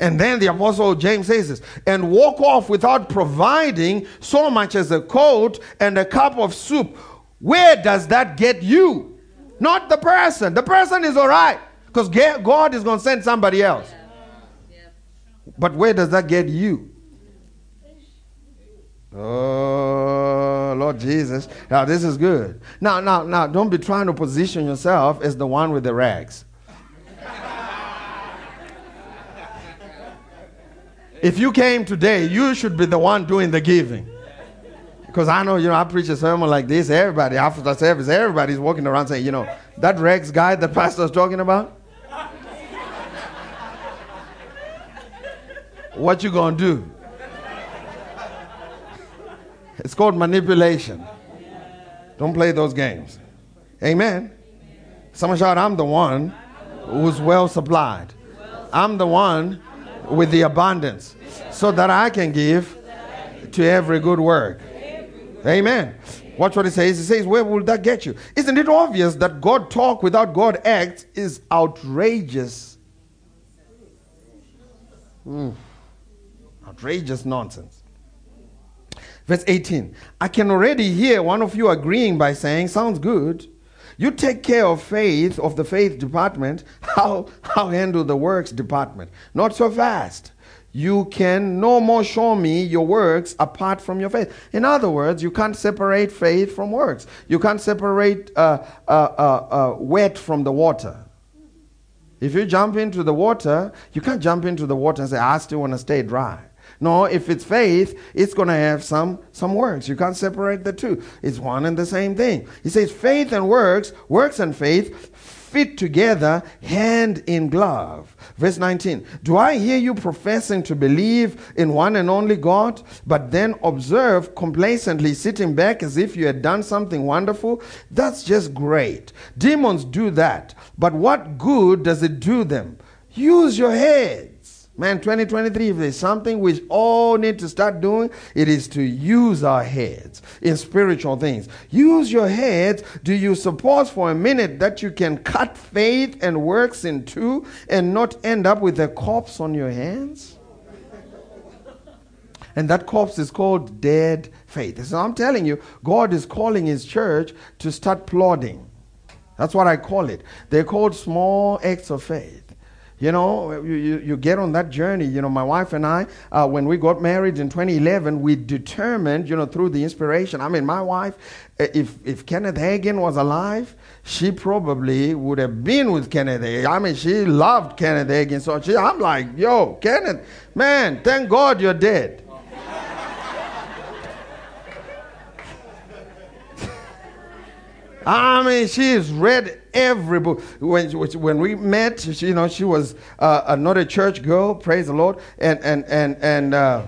And then the apostle James says this, and walk off without providing so much as a coat and a cup of soup. Where does that get you? Not the person. The person is all right because God is going to send somebody else. But where does that get you? Oh, Lord Jesus. Now, this is good. Now, now, now, don't be trying to position yourself as the one with the rags. if you came today, you should be the one doing the giving. Because I know, you know, I preach a sermon like this, everybody, after the service, everybody's walking around saying, you know, that Rex guy the pastor's talking about? what you gonna do? It's called manipulation. Don't play those games. Amen. Someone shout, I'm the one who's well supplied. I'm the one with the abundance so that I can give to every good work. Amen. Watch what it says. It says, Where will that get you? Isn't it obvious that God talk without God act is outrageous? Mm. Outrageous nonsense. Verse 18 I can already hear one of you agreeing by saying, Sounds good. You take care of faith, of the faith department. How, how handle the works department? Not so fast. You can no more show me your works apart from your faith. In other words, you can't separate faith from works. You can't separate uh, uh, uh, uh wet from the water. If you jump into the water, you can't jump into the water and say, I still want to stay dry. No, if it's faith, it's going to have some, some works. You can't separate the two. It's one and the same thing. He says faith and works, works and faith fit together hand in glove. Verse 19 Do I hear you professing to believe in one and only God, but then observe complacently sitting back as if you had done something wonderful? That's just great. Demons do that. But what good does it do them? Use your head. Man, 2023, if there's something we all need to start doing, it is to use our heads in spiritual things. Use your heads. Do you suppose for a minute that you can cut faith and works in two and not end up with a corpse on your hands? And that corpse is called dead faith. So I'm telling you, God is calling His church to start plodding. That's what I call it. They're called small acts of faith. You know, you, you, you, get on that journey. You know, my wife and I, uh, when we got married in 2011, we determined, you know, through the inspiration. I mean, my wife, uh, if, if Kenneth Hagin was alive, she probably would have been with Kenneth Hagin. I mean, she loved Kenneth Hagin. So she, I'm like, yo, Kenneth, man, thank God you're dead. I mean, she's read every book. When, when we met, she, you know, she was uh, not a church girl, praise the Lord. And, and, and, and uh,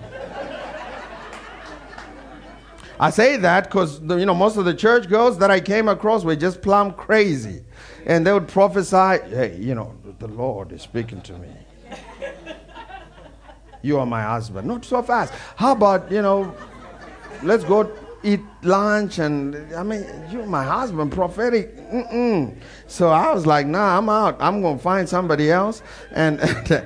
I say that because, you know, most of the church girls that I came across were just plumb crazy. And they would prophesy, hey, you know, the Lord is speaking to me. You are my husband. Not so fast. How about, you know, let's go eat lunch and I mean, you're my husband, prophetic. Mm-mm. So I was like, nah, I'm out. I'm to find somebody else and, and,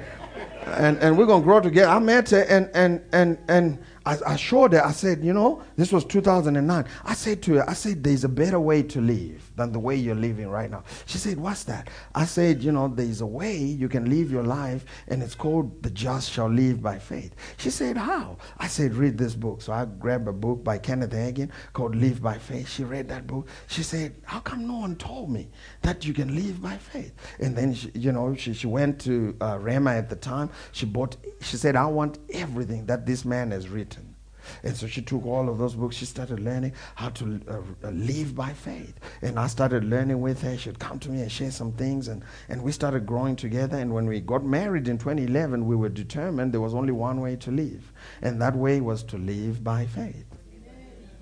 and, and we're to grow together. I met her and, and, and, and I, showed her, I said, you know, this was 2009. I said to her, I said, there's a better way to live than the way you're living right now. She said, what's that? I said, you know, there's a way you can live your life, and it's called the just shall live by faith. She said, how? I said, read this book. So I grabbed a book by Kenneth Hagin called Live by Faith. She read that book. She said, how come no one told me that you can live by faith? And then, she, you know, she, she went to uh, Rhema at the time. She bought, she said, I want everything that this man has written. And so she took all of those books. She started learning how to uh, uh, live by faith. And I started learning with her. She'd come to me and share some things. And, and we started growing together. And when we got married in 2011, we were determined there was only one way to live. And that way was to live by faith.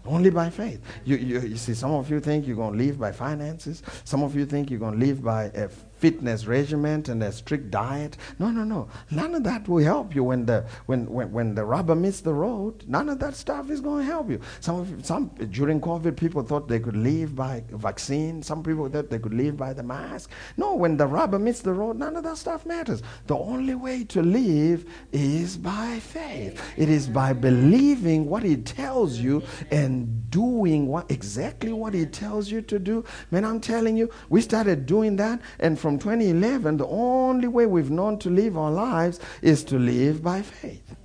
Only by faith. You, you, you see, some of you think you're going to live by finances. Some of you think you're going to live by a fitness regimen and a strict diet. No, no, no. None of that will help you when the when, when, when the rubber meets the road. None of that stuff is going to help you. Some some during COVID, people thought they could live by vaccine. Some people thought they could live by the mask. No, when the rubber meets the road, none of that stuff matters. The only way to live is by faith. It is by believing what He tells you and doing what exactly what He tells you to do. Man, I'm telling you, we started doing that, and from 2011, the only way we've known to live our lives is to live by faith.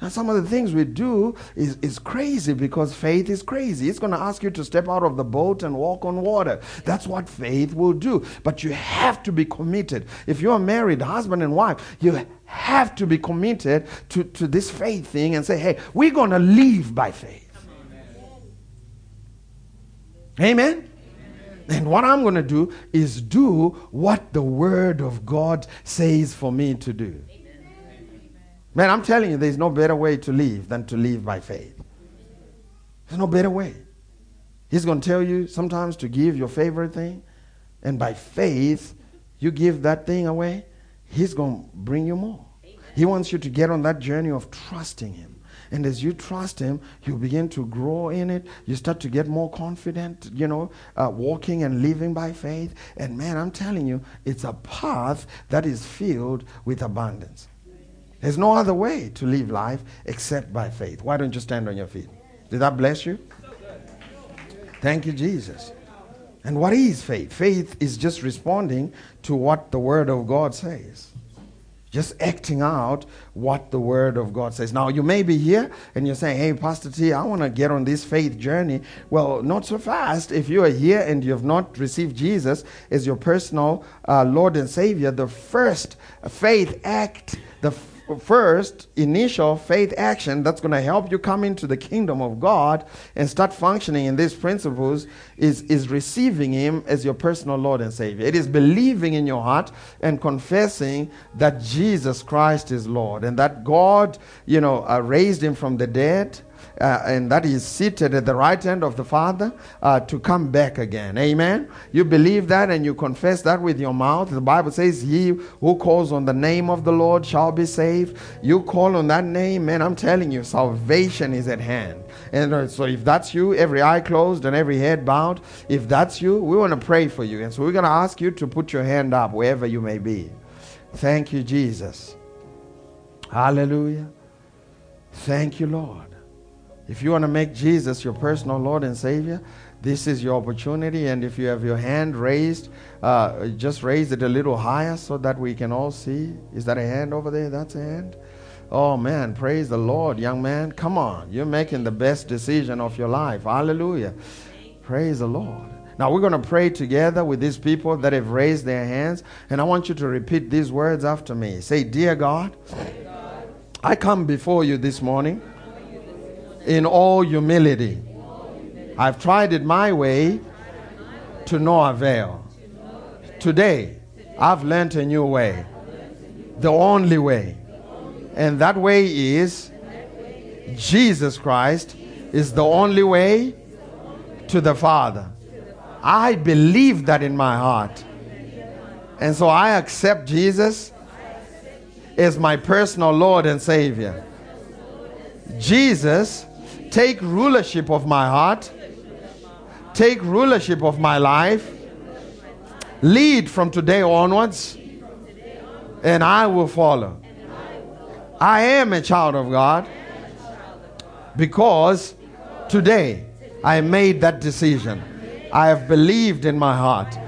And some of the things we do is, is crazy because faith is crazy. It's going to ask you to step out of the boat and walk on water. That's what faith will do. But you have to be committed. If you're married, husband and wife, you have to be committed to, to this faith thing and say, hey, we're going to live by faith. Amen? And what I'm going to do is do what the Word of God says for me to do. Man, I'm telling you, there's no better way to live than to live by faith. There's no better way. He's going to tell you sometimes to give your favorite thing, and by faith, you give that thing away, He's going to bring you more. He wants you to get on that journey of trusting Him. And as you trust Him, you begin to grow in it. You start to get more confident, you know, uh, walking and living by faith. And man, I'm telling you, it's a path that is filled with abundance. There's no other way to live life except by faith. Why don't you stand on your feet? Did that bless you? Thank you, Jesus. And what is faith? Faith is just responding to what the Word of God says just acting out what the word of God says. Now, you may be here and you're saying, Hey, Pastor T, I want to get on this faith journey. Well, not so fast. If you are here and you have not received Jesus as your personal uh, Lord and Savior, the first faith act, the first initial faith action that's going to help you come into the kingdom of God and start functioning in these principles is, is receiving Him as your personal Lord and Savior. It is believing in your heart and confessing that Jesus Christ is Lord and that God, you know, uh, raised Him from the dead uh, and that is seated at the right hand of the Father uh, to come back again. Amen. You believe that and you confess that with your mouth. The Bible says, He who calls on the name of the Lord shall be saved. You call on that name, man, I'm telling you, salvation is at hand. And uh, so if that's you, every eye closed and every head bowed, if that's you, we want to pray for you. And so we're going to ask you to put your hand up wherever you may be. Thank you, Jesus. Hallelujah. Thank you, Lord. If you want to make Jesus your personal Lord and Savior, this is your opportunity. And if you have your hand raised, uh, just raise it a little higher so that we can all see. Is that a hand over there? That's a hand. Oh man, praise the Lord, young man. Come on, you're making the best decision of your life. Hallelujah. Praise the Lord. Now we're going to pray together with these people that have raised their hands. And I want you to repeat these words after me. Say, Dear God, I come before you this morning in all humility. I've tried it my way to no avail. Today, I've learned a new way, the only way. And that way is Jesus Christ is the only way to the Father. I believe that in my heart. And so I accept Jesus as my personal Lord and Savior. Jesus Take rulership of my heart. Take rulership of my life. Lead from today onwards. And I will follow. I am a child of God. Because today I made that decision. I have believed in my heart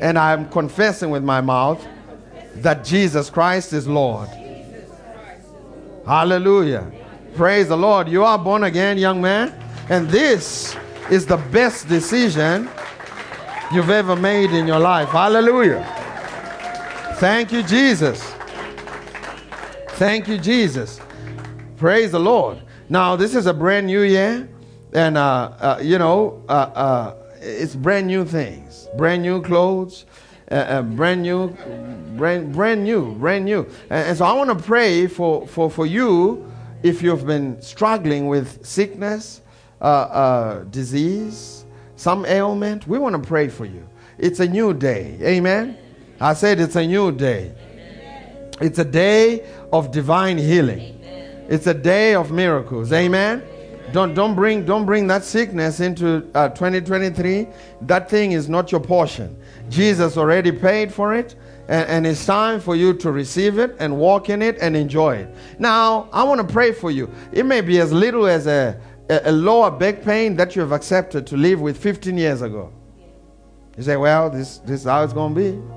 and I am confessing with my mouth that Jesus Christ is Lord. Hallelujah. Praise the Lord. You are born again, young man. And this is the best decision you've ever made in your life. Hallelujah. Thank you, Jesus. Thank you, Jesus. Praise the Lord. Now, this is a brand new year, and uh, uh, you know, uh, uh it's brand new things, brand new clothes, uh, uh, brand new, brand, brand new, brand new. And, and so, I want to pray for, for, for you if you've been struggling with sickness, disease, some ailment. We want to pray for you. It's a new day. Amen. I said it's a new day. It's a day of divine healing. It's a day of miracles. Amen. Don't, don't, bring, don't bring that sickness into uh, 2023. That thing is not your portion. Jesus already paid for it, and, and it's time for you to receive it and walk in it and enjoy it. Now, I want to pray for you. It may be as little as a, a, a lower back pain that you have accepted to live with 15 years ago. You say, well, this, this is how it's going to be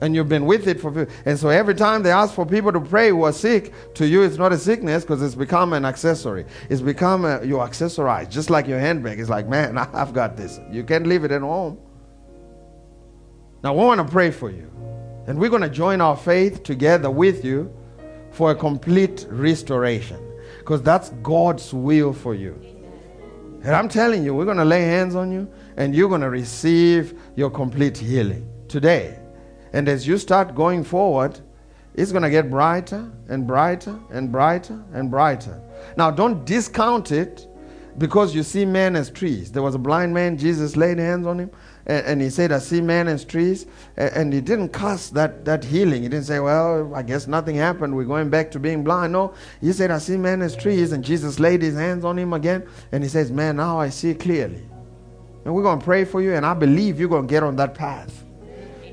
and you've been with it for and so every time they ask for people to pray who are sick to you it's not a sickness because it's become an accessory it's become a, you accessorize just like your handbag it's like man i've got this you can't leave it at home now we want to pray for you. And we're going to join our faith together with you for a complete restoration. Because that's god's will for you. And i'm telling you we're going to lay hands on you and you're going to receive your complete healing today. And as you start going forward, it's going to get brighter and brighter and brighter and brighter. Now, don't discount it because you see men as trees. There was a blind man, Jesus laid hands on him, and, and he said, I see men as trees. And, and, he didn't cast that, that healing. He didn't say, Well, I guess nothing happened. We're going back to being blind. No, he said, I see men as trees. And Jesus laid his hands on him again, and he says, Man, now I see clearly. And we're going to pray for you, and I believe you're going to get on that path.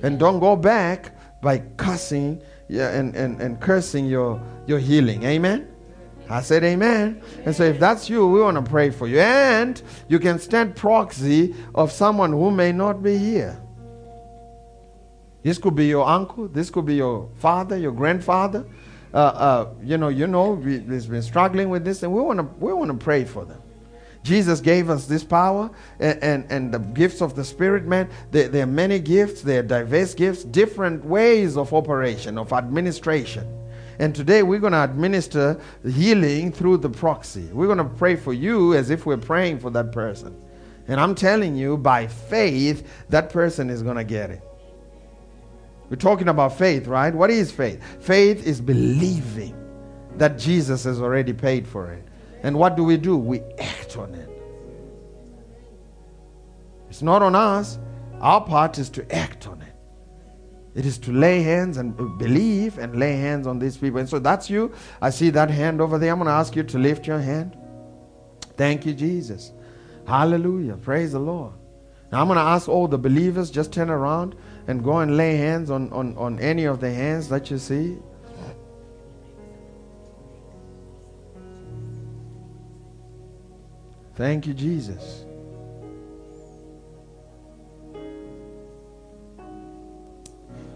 And don't go back by cussing yeah, and, and, and cursing your, your healing. Amen? I said amen. And so if that's you, we want to pray for you. And you can stand proxy of someone who may not be here. This could be your uncle. This could be your father, your grandfather. Uh, uh, you know, you know, he's been struggling with this, and we want to we want to pray for them. Jesus gave us this power and, and, and the gifts of the Spirit, man. There, there, are many gifts, there are diverse gifts, different ways of operation, of administration. And today we're going to administer healing through the proxy. We're going to pray for you as if we're praying for that person. And I'm telling you, by faith, that person is going to get it. We're talking about faith, right? What is faith? Faith is believing that Jesus has already paid for it. And what do we do? We act on it. It's not on us. Our part is to act on it. It is to lay hands and believe and lay hands on these people. And so that's you. I see that hand over there. I'm going to ask you to lift your hand. Thank you, Jesus. Hallelujah. Praise the Lord. Now I'm going to ask all the believers just turn around and go and lay hands on, on, on any of the hands that you see. Thank you, Jesus.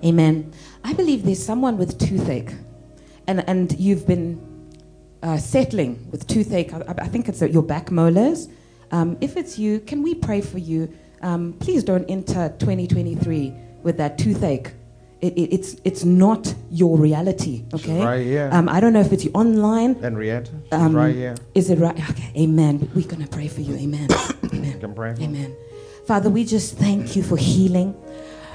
Amen. I believe there's someone with toothache, and, and you've been uh, settling with toothache. I, I think it's your back molars. Um, if it's you, can we pray for you? Um, please don't enter 2023 with that toothache. It, it, it's it's not your reality. Okay. She's right here. Um, I don't know if it's you online. Henrietta. She's Um, right here. Is it right? Okay. Amen. We're gonna pray for you. Amen. Amen. can pray for Amen. Father, we just thank you for healing.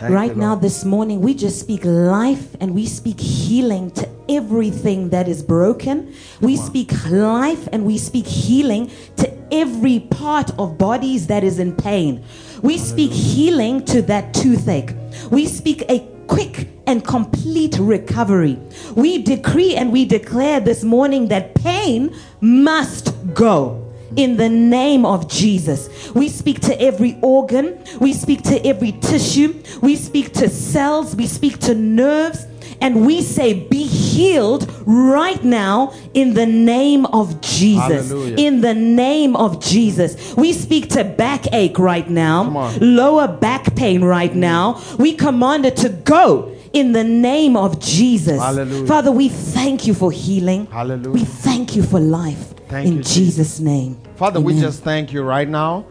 Thank right now, this morning, we just speak life and we speak healing to everything that is broken. We speak life and we speak healing to every part of bodies that is in pain. We speak healing to that toothache. We speak a quick and complete recovery. We decree and we declare this morning that pain must go in the name of Jesus. We speak to every organ, we speak to every tissue, we speak to cells, we speak to nerves. And we say, be healed right now in the name of Jesus. Hallelujah. In the name of Jesus. We speak to backache right now, lower back pain right now. We command it to go in the name of Jesus. Hallelujah. Father, we thank you for healing. Hallelujah. We thank you for life. Thank in you, Jesus' name. Father, we just thank you right now.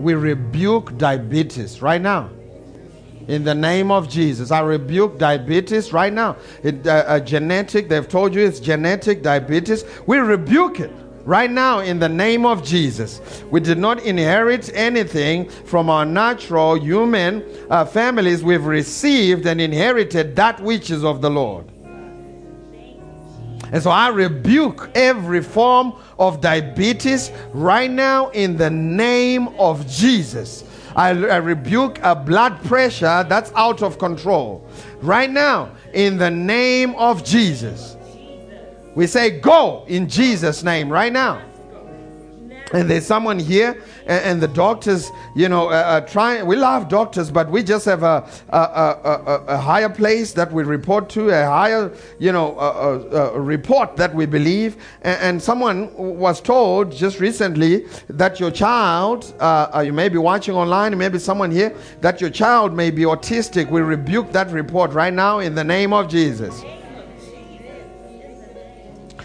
We rebuke diabetes right now. In the name of Jesus, I rebuke diabetes right now. It, uh, uh, genetic, they've told you it's genetic diabetes. We rebuke it right now in the name of Jesus. We did not inherit anything from our natural human uh, families. We've received and inherited that which is of the Lord. And so I rebuke every form of diabetes right now in the name of Jesus. I, I rebuke a blood pressure that's out of control right now in the name of Jesus. We say, Go in Jesus' name right now. And there's someone here, and, and the doctors, you know, uh, uh, trying. We love doctors, but we just have a a, a, a, a higher place that we report to, a higher, you know, a, report that we believe. And, and someone was told just recently that your child, uh, uh, you may be watching online, maybe someone here, that your child may be autistic. We rebuke that report right now in the name of Jesus.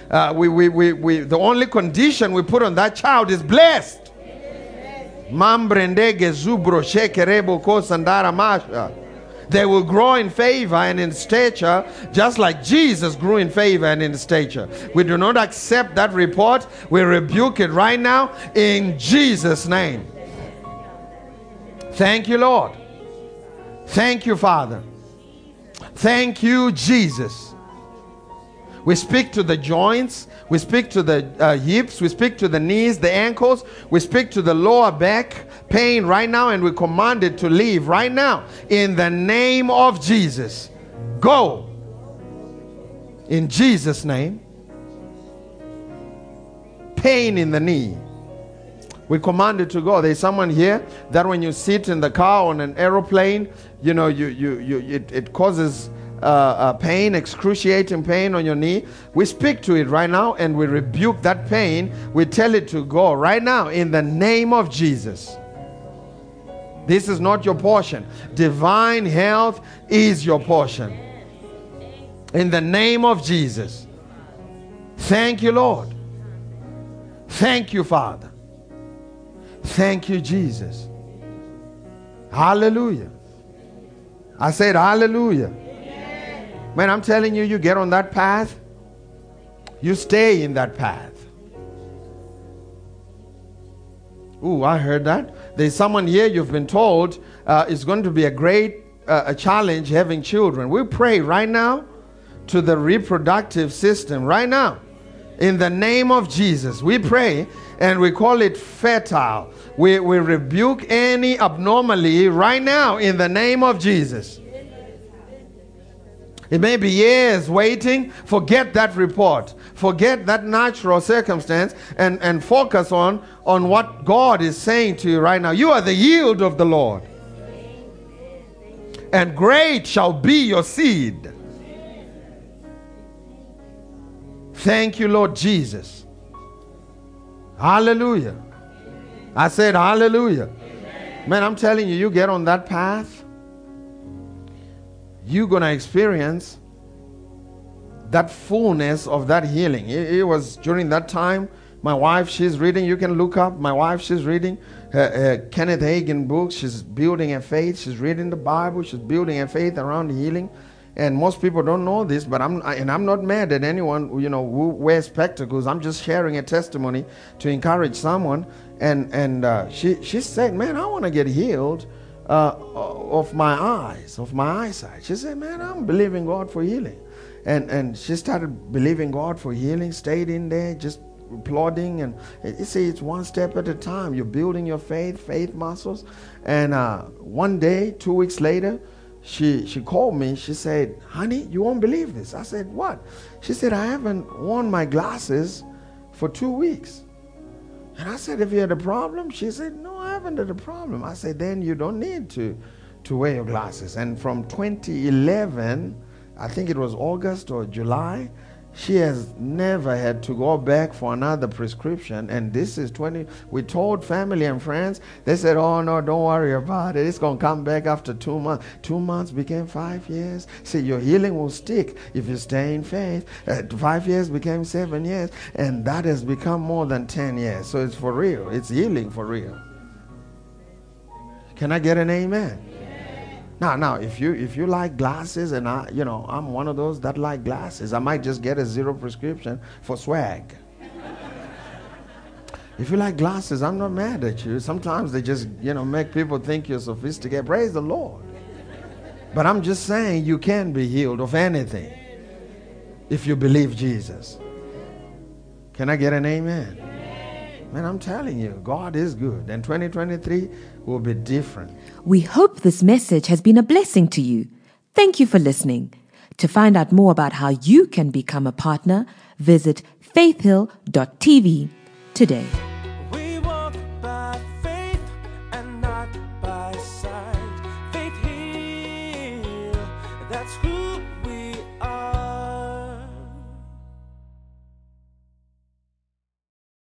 Uh, we, we, we, we, the only condition we put on that child is blessed. Mambrendege zubro shekerebo kosandara masha. They will grow in favor and in stature, just like Jesus grew in favor and in stature. We do not accept that report. We rebuke it right now in Jesus' name. Thank you, Lord. Thank you, Father. Thank you, Jesus. We speak to the joints. We speak to the uh, hips. We speak to the knees, the ankles. We speak to the lower back pain right now, and we command it to leave right now in the name of Jesus. Go in Jesus' name. Pain in the knee. We command it to go. There's someone here that when you sit in the car on an aeroplane, you know, you, you, you, it, it causes uh, uh, pain, excruciating pain on your knee. We speak to it right now and we rebuke that pain. We tell it to go right now in the name of Jesus. This is not your portion. Divine health is your portion. In the name of Jesus. Thank you, Lord. Thank you, Father. Thank you, Jesus. Hallelujah. I said, Hallelujah. Man, I'm telling you, you get on that path, you stay in that path. Ooh, I heard that. There's someone here you've been told uh, it's going to be a great uh, a challenge having children. We pray right now to the reproductive system, right now. In the name of Jesus, we pray and we call it fertile. We, we rebuke any abnormality right now in the name of Jesus. It may be years waiting. Forget that report. Forget that natural circumstance and, and focus on, on what God is saying to you right now. You are the yield of the Lord. And great shall be your seed. Thank you, Lord Jesus. Hallelujah. I said, Hallelujah. Man, I'm telling you, you get on that path, you're going to experience that fullness of that healing. It, it was during that time. My wife, she's reading. You can look up. My wife, she's reading her, her Kenneth Hagin books. She's building her faith. She's reading the Bible. She's building her faith around healing. And most people don't know this, but I'm and I'm not mad at anyone you know who wears spectacles. I'm just sharing a testimony to encourage someone. And and uh, she she said, "Man, I want to get healed uh, of my eyes, of my eyesight." She said, "Man, I'm believing God for healing." And and she started believing God for healing. Stayed in there, just plodding and you see it's one step at a time you're building your faith faith muscles and uh, one day two weeks later she she called me she said honey you won't believe this i said what she said i haven't worn my glasses for two weeks and i said if you had a problem she said no i haven't had a problem i said then you don't need to to wear your glasses and from 2011 I think it was August or July. She has never had to go back for another prescription. And this is 20. We told family and friends. They said, Oh, no, don't worry about it. It's going to come back after two months. Two months became five years. See, your healing will stick if you stay in faith. Uh, five years became seven years. And that has become more than 10 years. So it's for real. It's healing for real. Can I get an amen? Now, now, if you if you like glasses, and I, you know, I'm one of those that like glasses, I might just get a zero prescription for swag. if you like glasses, I'm not mad at you. Sometimes they just, you know, make people think you're sophisticated. Praise the Lord. But I'm just saying you can be healed of anything if you believe Jesus. Can I get an amen? Man, I'm telling you, God is good. And 2023 will be different. We hope this message has been a blessing to you. Thank you for listening. To find out more about how you can become a partner, visit faithhill.tv today.